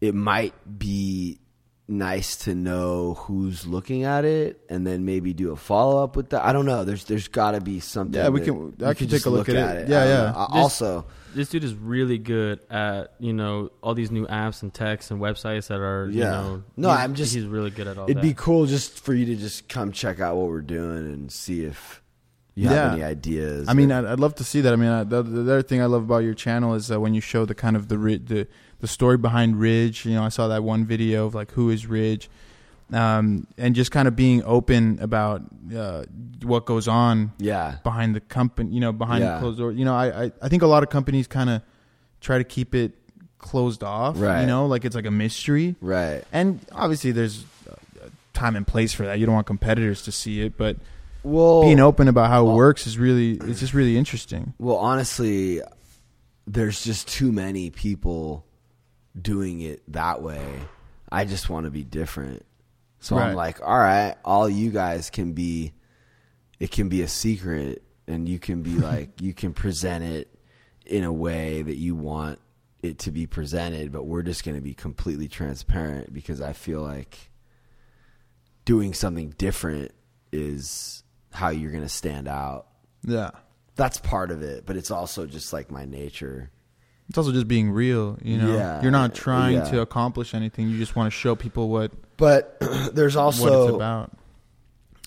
it might be nice to know who's looking at it and then maybe do a follow up with that. I don't know. There's there's got to be something. Yeah, we can- I we can just take a look at it. Yeah, yeah. know. I- Just- Also, This dude is really good at you know all these new apps and texts and websites that are you Yeah. know No, I'm just- he's really good at all it'd that. be cool just for you to just come check out what we're doing and see if you have any ideas. I mean, I'd, I'd love to see that. I mean, I, the, the other thing I love about your channel is uh, when you show the kind of the ri- the the story behind Ridge. You know, I saw that one video of like who is Ridge, um, and just kind of being open about uh, what goes on yeah. behind the company. You know, behind Yeah. the closed door. You know, I I, I think a lot of companies kind of try to keep it closed off. Right. You know, like it's like a mystery. Right. And obviously, there's a time and place for that. You don't want competitors to see it, but Well, being open about how it well- works is really it's just really interesting. Well, honestly, there's just too many people doing it that way. I just want to be different. So I'm like, all right, all you guys can be, it can be a secret, and you can be like, you can present it in a way that you want it to be presented, but we're just going to be completely transparent because I feel like doing something different is how you're going to stand out. Yeah. That's part of it, but it's also just like my nature. It's also just being real, you know. Yeah, You're not trying yeah. to accomplish anything. You just want to show people what But there's also what it's about.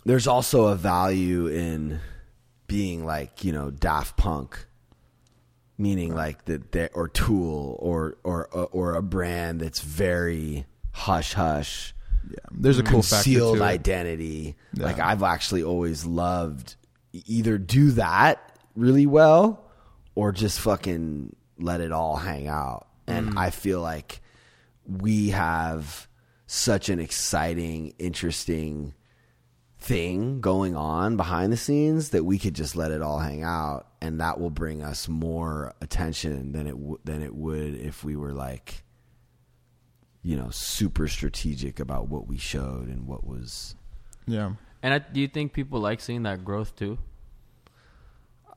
there's also a value in being like you know Daft Punk, meaning like that or Tool or or uh, or a brand that's very hush hush, Yeah. There's a cool factor concealed identity. Yeah. Like I've actually always loved either do that really well or just fucking let it all hang out. And mm. I feel like we have such an exciting, interesting thing going on behind the scenes that we could just let it all hang out and that will bring us more attention than it w- than it would if we were like you know super strategic about what we showed and what was Yeah. And I, do you think people like seeing that growth too?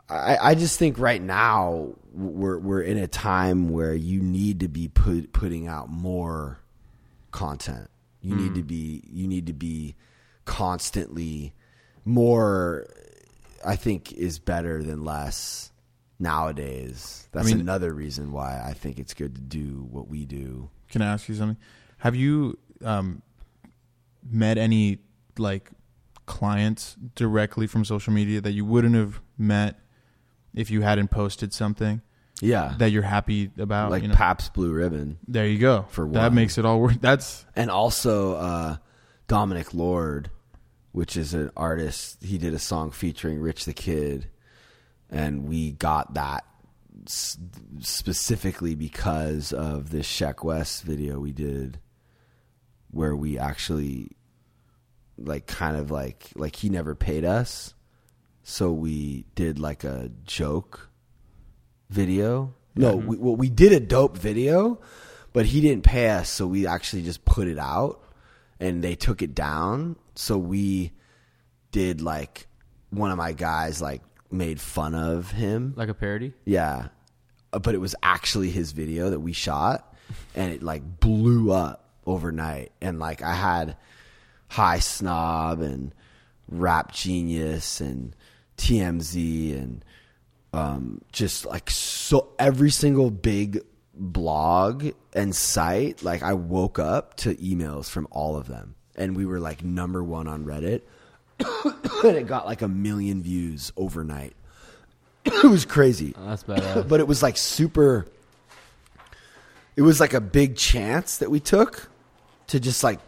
I, I just think right now we're we're in a time where you need to be put, putting out more content. You need to be you need to be constantly more. I think is better than less nowadays. That's mean- another reason why I think it's good to do what we do. Can I ask you something? Have you um, met any like clients directly from social media that you wouldn't have met if you hadn't posted something Yeah, that you're happy about? like you know? Pabst Blue Ribbon. there you go. For that makes it all work. That's and also uh, Dominic Lord, which is an artist. He did a song featuring Rich the Kid, and we got that s- specifically because of this Sheck West video we did, where we actually like kind of like like he never paid us, so we did like a joke video. No, we, well, we did a dope video, but he didn't pass, so we actually just put it out, and they took it down. So we did like one of my guys like made fun of him, Like a parody? yeah, Uh, but it was actually his video that we shot, and it like blew up overnight. And like I had High Snob and Rap Genius and TMZ and um, just like so every single big blog and site. Like I woke up to emails from all of them, and we were like number one on Reddit. and it got like a million views overnight. it was crazy Oh, that's badass. but it was like super it was like a big chance that we took to just like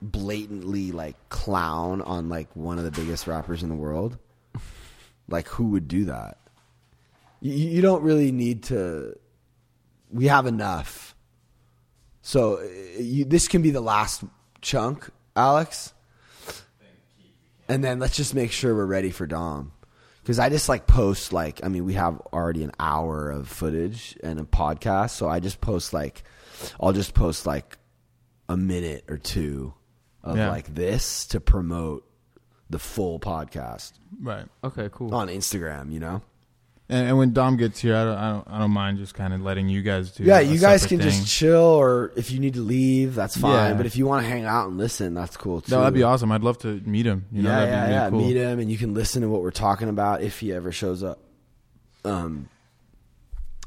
blatantly like clown on like one of the biggest rappers in the world like who would do that you, you don't really need to we have enough so uh, you, this can be the last chunk alex and then let's just make sure we're ready for Dom. Because I just like post like I mean we have already an hour of footage and a podcast, so I just post like I'll just post like a minute or two of Yeah. like this to promote the full podcast right. okay, cool. on Instagram. You know, And, and when Dom gets here, I don't, I don't, I don't mind just kind of letting you guys do. yeah, a you guys separate can thing. just chill, or if you need to leave, that's fine. Yeah. But if you want to hang out and listen, that's cool too. No, that'd be awesome. I'd love to meet him. You know, yeah, that'd yeah, be really yeah. cool. Meet him, and you can listen to what we're talking about if he ever shows up. Um,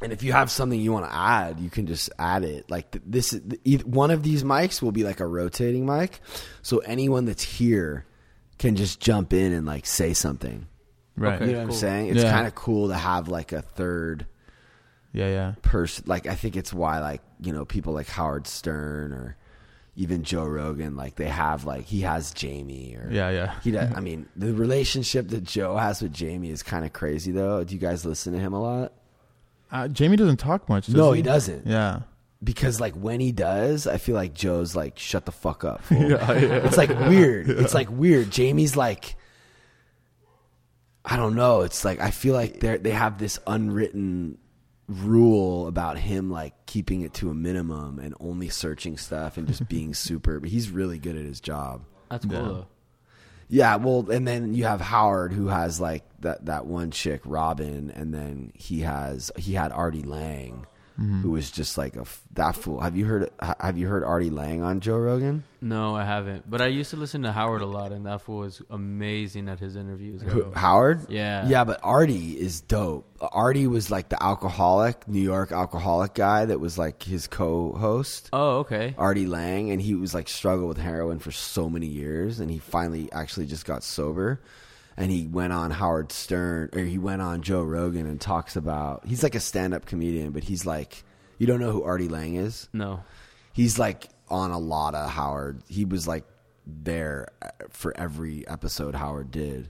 and if you have something you want to add, you can just add it. Like th- this, is- eith- one of these mics will be like a rotating mic, so anyone that's here can just jump in and like say something. Right. You know what I'm saying? It's Yeah. kind of cool to have like a third Yeah, yeah. person. Like I think it's why like you know people like Howard Stern or even Joe Rogan, like they have like he has Jamie or Yeah, yeah. he does, I mean, the relationship that Joe has with Jamie is kind of crazy, though. Do you guys listen to him a lot? Uh, Jamie doesn't talk much. Does No, he? he doesn't. Yeah. Because like when he does, I feel like Joe's like, "Shut the fuck up." fool." It's like weird. It's like weird. Jamie's like, I don't know. It's like I feel like they they have this unwritten rule about him like keeping it to a minimum and only searching stuff and just being super. But he's really good at his job. That's cool Yeah. though. Yeah, well, and then you have Howard who has like that that one chick, Robin, and then he has he had Artie Lange, Mm-hmm. who was just like a f- that fool. Have you heard? Have you heard Artie Lange on Joe Rogan? No, I haven't. But I used to listen to Howard a lot, and that fool was amazing at his interviews. Who- Howard? Yeah. Yeah, but Artie is dope. Artie was like the alcoholic, New York alcoholic guy that was like his co-host. Oh, okay. Artie Lange, and he was like struggled with heroin for so many years, and he finally actually just got sober, and he went on Howard Stern or he went on Joe Rogan and talks about he's like a stand-up comedian, but he's like you don't know who Artie Lange is? No. He's like on a lot of Howard. He was like there uh, for every episode Howard did.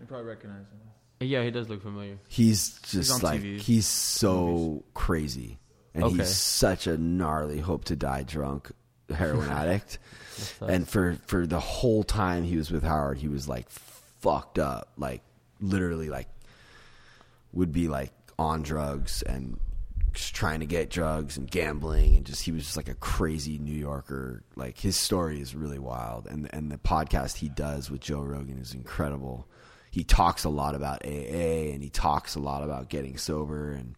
You probably recognize him. Yeah, he does look familiar. He's just on like TV. he's so crazy, and Okay. he's such a gnarly hope to die drunk heroin addict. and for for the whole time he was with Howard, he was like fucked up, like literally like would be like on drugs and just trying to get drugs and gambling and just he was just like a crazy New Yorker. Like his story is really wild, and and the podcast he does with Joe Rogan is incredible. He talks a lot about AA and he talks a lot about getting sober and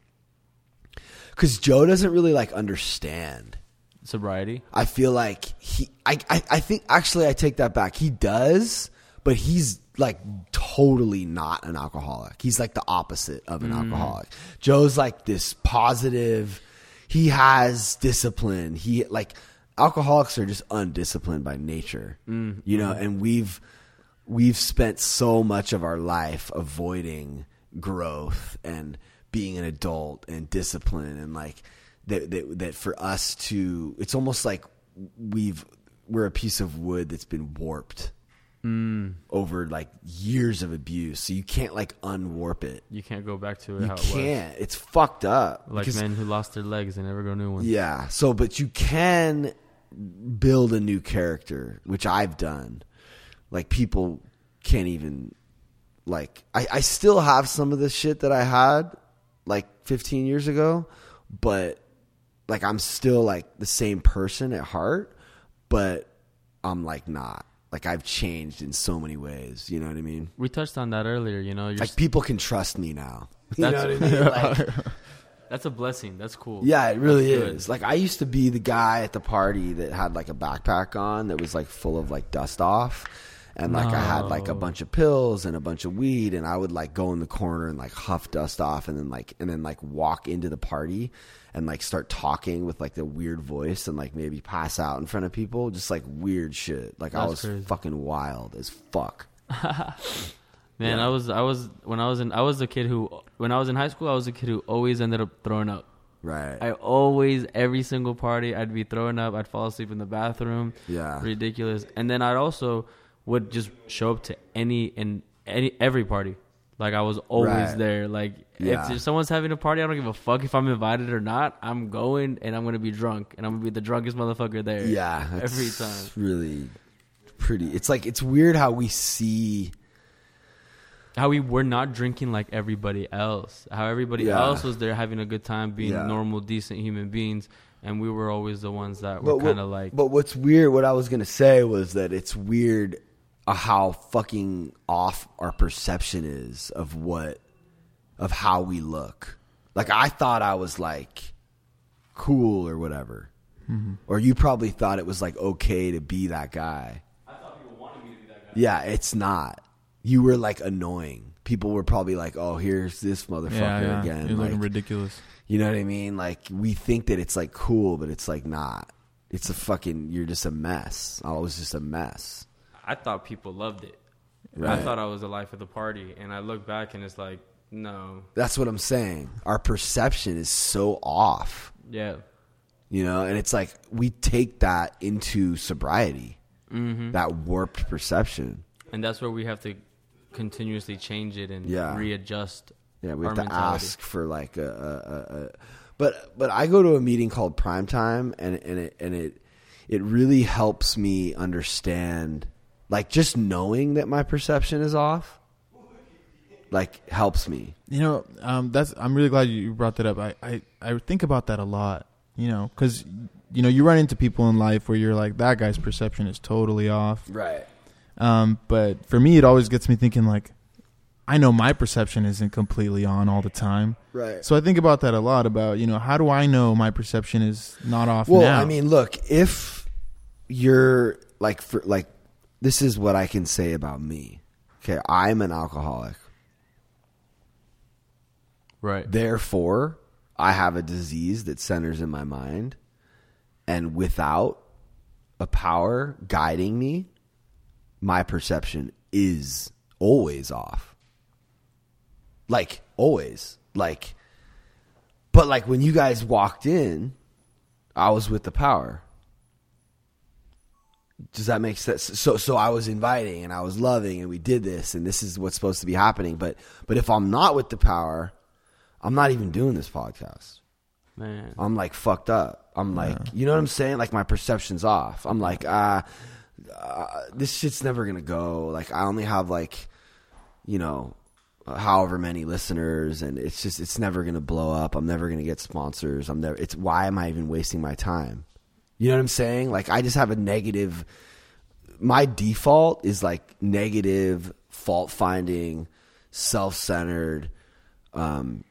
because Joe doesn't really like understand. Sobriety. I feel like he I, I I think actually I take that back. He does, but he's like totally not an alcoholic. He's like the opposite of an mm. alcoholic. Joe's like this positive he has discipline. He like alcoholics are just undisciplined by nature. Mm. You know, and we've we've spent so much of our life avoiding growth and being an adult and discipline and like that that, that for us to it's almost like we've we're a piece of wood that's been warped Mm. over like years of abuse so you can't like unwarp it You can't go back to it you can't it's fucked up. Like because- men who lost their legs and never grow new ones. yeah. So, but you can build a new character, which I've done. Like people can't even like I, I still have some of the shit that I had like 15 years ago, but like I'm still like the same person at heart, but I'm like not. Like I've changed in so many ways. You know what I mean? We touched on that earlier. You know, you're Like people can trust me now. You know That's- what I mean? Like, that's a blessing. That's cool. Yeah, it really That's good. is. Like I used to be the guy at the party that had like a backpack on that was like full of like dust off. And like I had like a bunch of pills and a bunch of weed and I would like go in the corner and like huff dust off and then like and then like walk into the party and like start talking with like the weird voice and like maybe pass out in front of people. Just like weird shit. Like I was crazy. fucking wild as fuck. Man, Yeah. I was I was when I was in I was the kid who when I was in high school I was a kid who always ended up throwing up. Right. I always every single party I'd be throwing up. I'd fall asleep in the bathroom. Yeah. ridiculous. And then I'd also would just show up to any and any every party. Like I was always Right. there. Like Yeah. if someone's having a party, I don't give a fuck if I'm invited or not. I'm going and I'm gonna be drunk and I'm gonna be the drunkest motherfucker there. Yeah, every it's time. Really pretty. It's like it's weird how we see How we were not drinking like everybody else. How everybody Yeah. else was there having a good time, being Yeah. normal, decent human beings, and we were always the ones that were kind of like. But what's weird? What I was gonna say was that it's weird how fucking off our perception is of what of how we look. Like I thought I was like cool or whatever, mm-hmm. or you probably thought it was like okay to be that guy. I thought people wanted me to be that guy. Yeah, it's not. You were like annoying. People were probably like, "Oh, here's this motherfucker Yeah, yeah. again." You're looking ridiculous. you know what I mean? Like we think that it's like cool, but it's like not. It's a fucking. You're just a mess. I was just a mess. I thought people loved it. I thought I was the life of the party, and I look back and it's like, no, That's what I'm saying. Our perception is so off, yeah, you know, and it's like we take that into sobriety, Mm-hmm. that warped perception. and that's where we have to continuously change it and Yeah. readjust. Yeah, we have to mentality. ask for like a, a, a, a but but I go to a meeting called Prime Time and and it and it it really helps me understand like just knowing that my perception is off like helps me. You know, um, that's. I'm really glad you brought that up. I, I, I think about that a lot. You know, because you know you run into people in life where you're like that guy's perception is totally off. Right. Um, but for me, it always gets me thinking like, I know my perception isn't completely on all the time. Right. So I think about that a lot. About you know, how do I know my perception is not off Well, now? I mean, look, if you're like for like this is what I can say about me. Okay, I'm an alcoholic. Right. Therefore, I have a disease that centers in my mind and without a power guiding me, my perception is always off. Like always. Like but like when you guys walked in, I was with the power. Does that make sense? So so I was inviting and I was loving and we did this and this is what's supposed to be happening. But but if I'm not with the power, I'm not even doing this podcast. Man. I'm like fucked up. I'm like, you know what I'm saying? Like my perception's off. I'm like, ah, uh, this shit's never gonna go. Like I only have like, you know, however many listeners, and it's just it's never gonna blow up. I'm never gonna get sponsors. I'm never. It's why am I even wasting my time? You know what I'm saying? Like I just have a negative. My default is like negative, fault finding, self centered. Um,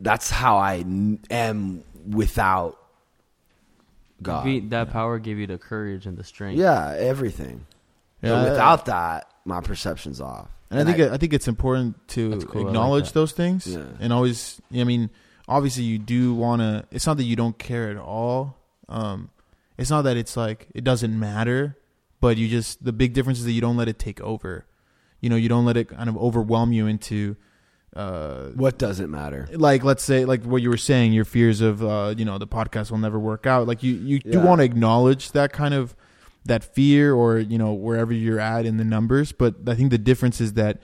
that's how I n- am without God. Be- that power gave you the courage and the strength. Yeah, everything. Yeah, but without that, my perception's off. And I think I, think it's important to cool, I like acknowledge those things Yeah. and always. I mean, obviously, you do want to. It's not that you don't care at all. Um, it's not that it's like it doesn't matter, but you just the big difference is that you don't let it take over. You know, you don't let it kind of overwhelm you into. Uh, what doesn't matter. like let's say like what you were saying your fears of uh you know the podcast will never work out like you you do want to acknowledge that kind of that fear or you know wherever you're at in the numbers but i think the difference is that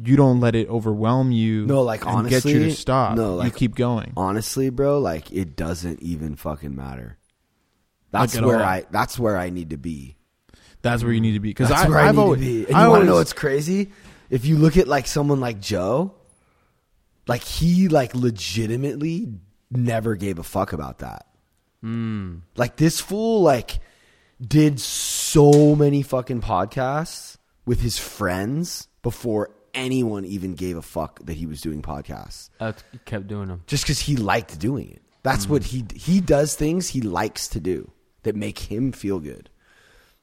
you don't let it overwhelm you No, like, and get you to honestly, stop no, you like, keep going Honestly, bro, like it doesn't even fucking matter. That's where. I. That's where I need to be. that's where you need to be because I, where I I've need always, to be. And I you want to always- know what's crazy? If you look at like someone like Joe, like he like legitimately never gave a fuck about that. Mm. Like this fool like did so many fucking podcasts with his friends before anyone even gave a fuck that he was doing podcasts. I kept doing them. Just cuz he liked doing it. That's what he he does things he likes to do that make him feel good.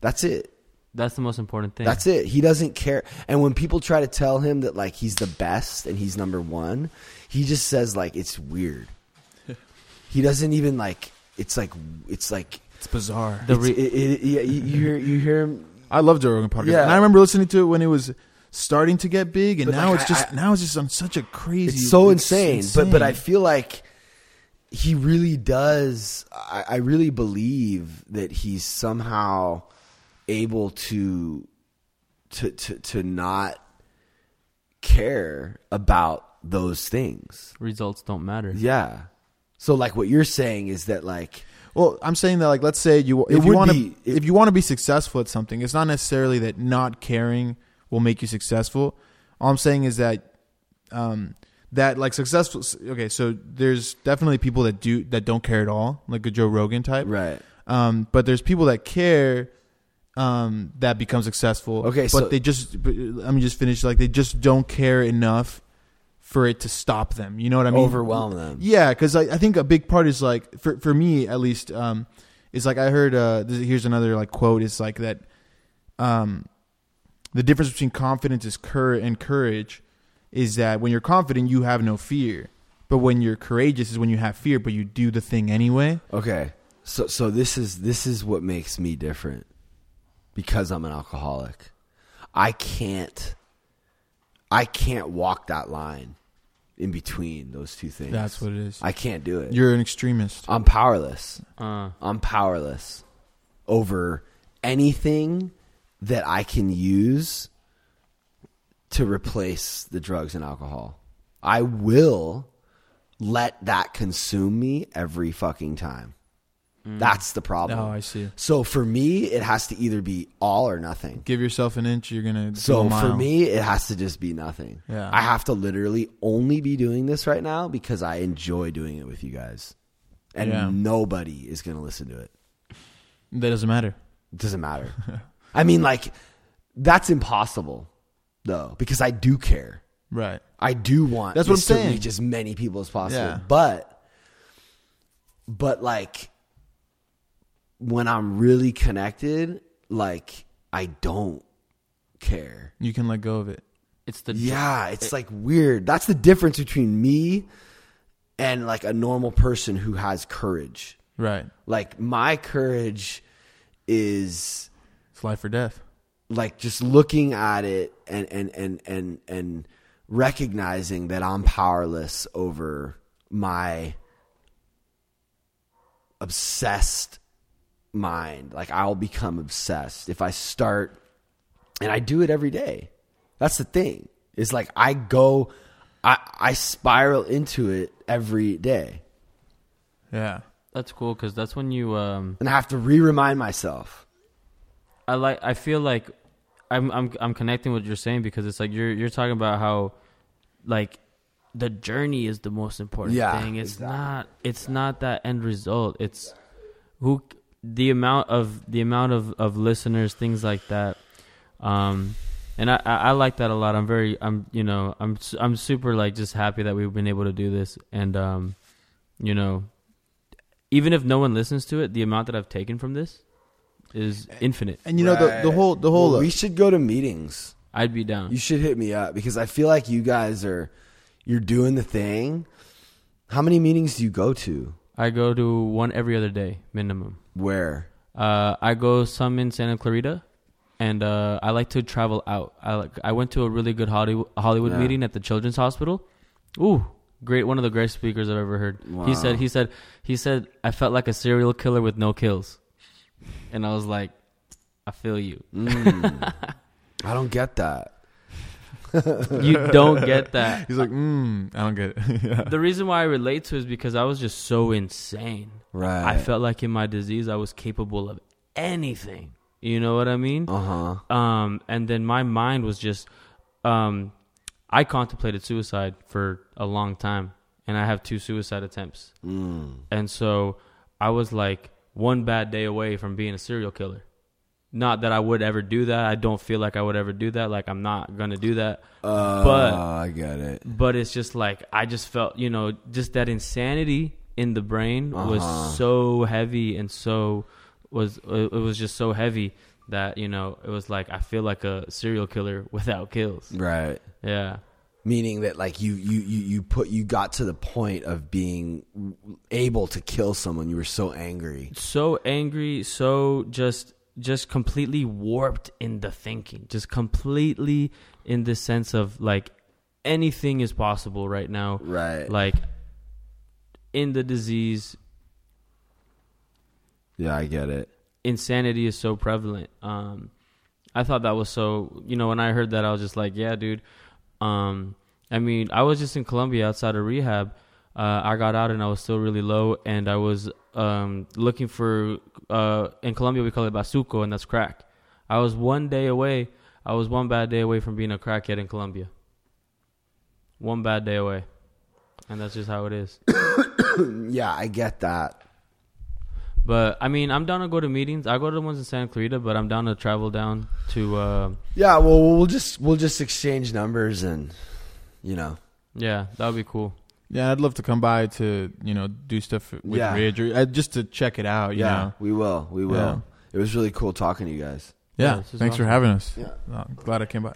That's it. That's the most important thing. That's it. He doesn't care. And when people try to tell him that like he's the best and he's number one, he just says like it's weird. he doesn't even like. It's like it's like it's bizarre The it's- it, it, yeah, you, you hear you hear him. i love joe rogan podcast Yeah. and i remember listening to it when it was starting to get big and But, now like, it's just I- now it's just on such a crazy It's so insane. But but I feel like he really does. I, I really believe that he's somehow able to to to to not care about those things. Results don't matter. Yeah. So like what you're saying is that like Well, I'm saying that like let's say you if you want to if you want to be successful at something, it's not necessarily that not caring will make you successful. All I'm saying is that um that like successful okay, so there's definitely people that do that don't care at all, like a Joe Rogan type. right. Um but there's people that care um that become successful. Okay, but so- they just but, let me just finish like they just don't care enough for it to stop them. You know what I mean? Overwhelm them. Yeah, because I, I think a big part is like for for me at least um, is like I heard uh, this, here's another like quote is like that um, the difference between confidence is cur- and courage is that when you're confident you have no fear, but when you're courageous is when you have fear but you do the thing anyway. Okay. So so this is this is what makes me different because I'm an alcoholic. I can't I can't walk that line in between those two things. That's what it is. I can't do it. You're an extremist. I'm powerless. Uh, I'm powerless over anything that I can use to replace the drugs and alcohol. I will let that consume me every fucking time. Mm. That's the problem. Oh, I see. So for me, it has to either be all or nothing. Give yourself an inch, you're gonna. So for me, it has to just be nothing. Yeah. I have to literally only be doing this right now because I enjoy doing it with you guys. And Yeah. nobody is going to listen to it. that doesn't matter. It doesn't matter. I mean, like, that's impossible. Though, because I do care. Right. I do want That's what this I'm to saying. reach as many people as possible. Yeah. But but like when I'm really connected, like I don't care. You can let go of it. It's the Yeah, it's like weird. That's the difference between me and like a normal person who has courage. Right. Like my courage is It's life or death. Like just looking at it and and and and and recognizing that I'm powerless over my obsessed mind. Like I'll become obsessed if I start and I do it every day. That's the thing. It's like I go I I spiral into it every day. Yeah. That's cool because that's when you. Um, And I have to re-remind myself. I like. I feel like I'm. I'm. I'm connecting what you're saying because it's like you're. You're talking about how, like, the journey is the most important Yeah, thing. It's exactly. not. It's not that end result. It's who the amount of the amount of of listeners, things like that. Um, and I, I I like that a lot. I'm very. I'm. You know. I'm. I'm super like just happy that we've been able to do this and um, you know, even if no one listens to it, the amount that I've taken from this is infinite. And you know the the whole the whole Well, we should go to meetings. I'd be down. You should hit me up because I feel like you guys are you're doing the thing. How many meetings do you go to? I go to one every other day minimum. Where? Uh, I go some in Santa Clarita, and uh, I like to travel out. I like. I went to a really good Hollywood Hollywood Yeah. meeting at the Children's Hospital. Ooh, great! One of the greatest speakers I've ever heard. Wow. He said. He said. He said. I felt like a serial killer with no kills, and I was like, I feel you. Mm. I don't get that. You don't get that. He's like, mm, I don't get it. yeah. The reason why I relate to it is because I was just so insane. Right. I felt like in my disease I was capable of anything. You know what I mean? Uh huh. Um, and then my mind was just, um, I contemplated suicide for a long time, and I have two suicide attempts. Mm. And so I was like one bad day away from being a serial killer. Not that I would ever do that. I don't feel like I would ever do that. Like I'm not gonna do that. Uh, But- I get it. But it's just like I just felt, you know, just that insanity in the brain Uh-huh. was so heavy and so was it was just so heavy that you know it was like I feel like a serial killer without kills. Right. Yeah, Meaning that like you you you you put you got to the point of being able to kill someone. You were so angry. so angry, so just just completely warped in the thinking, just completely in the sense of like anything is possible right now. Right. Like in the disease, yeah, I get it. insanity is so prevalent. Um, I thought that was so. You know, when I heard that, I was just like, "Yeah, dude." Um, I mean, I was just in Colombia outside of rehab. Uh, I got out and I was still really low, and I was um, looking for. Uh, in Colombia, we call it basuco, and that's crack. I was one day away. I was one bad day away from being a crackhead in Colombia. One bad day away, and that's just how it is. Yeah, I get that. But I mean, I'm down to go to meetings. I go to the ones in Santa Clarita, but I'm down to travel down to. Uh, Yeah, well, we'll just we'll just exchange numbers and you know. yeah, that would be cool. Yeah, I'd love to come by to you know do stuff with Yeah. Ridge or uh, just to check it out. You yeah, know. we will. We will. Yeah. It was really cool talking to you guys. Yeah. this is thanks for having us. Yeah. Uh, glad I came by.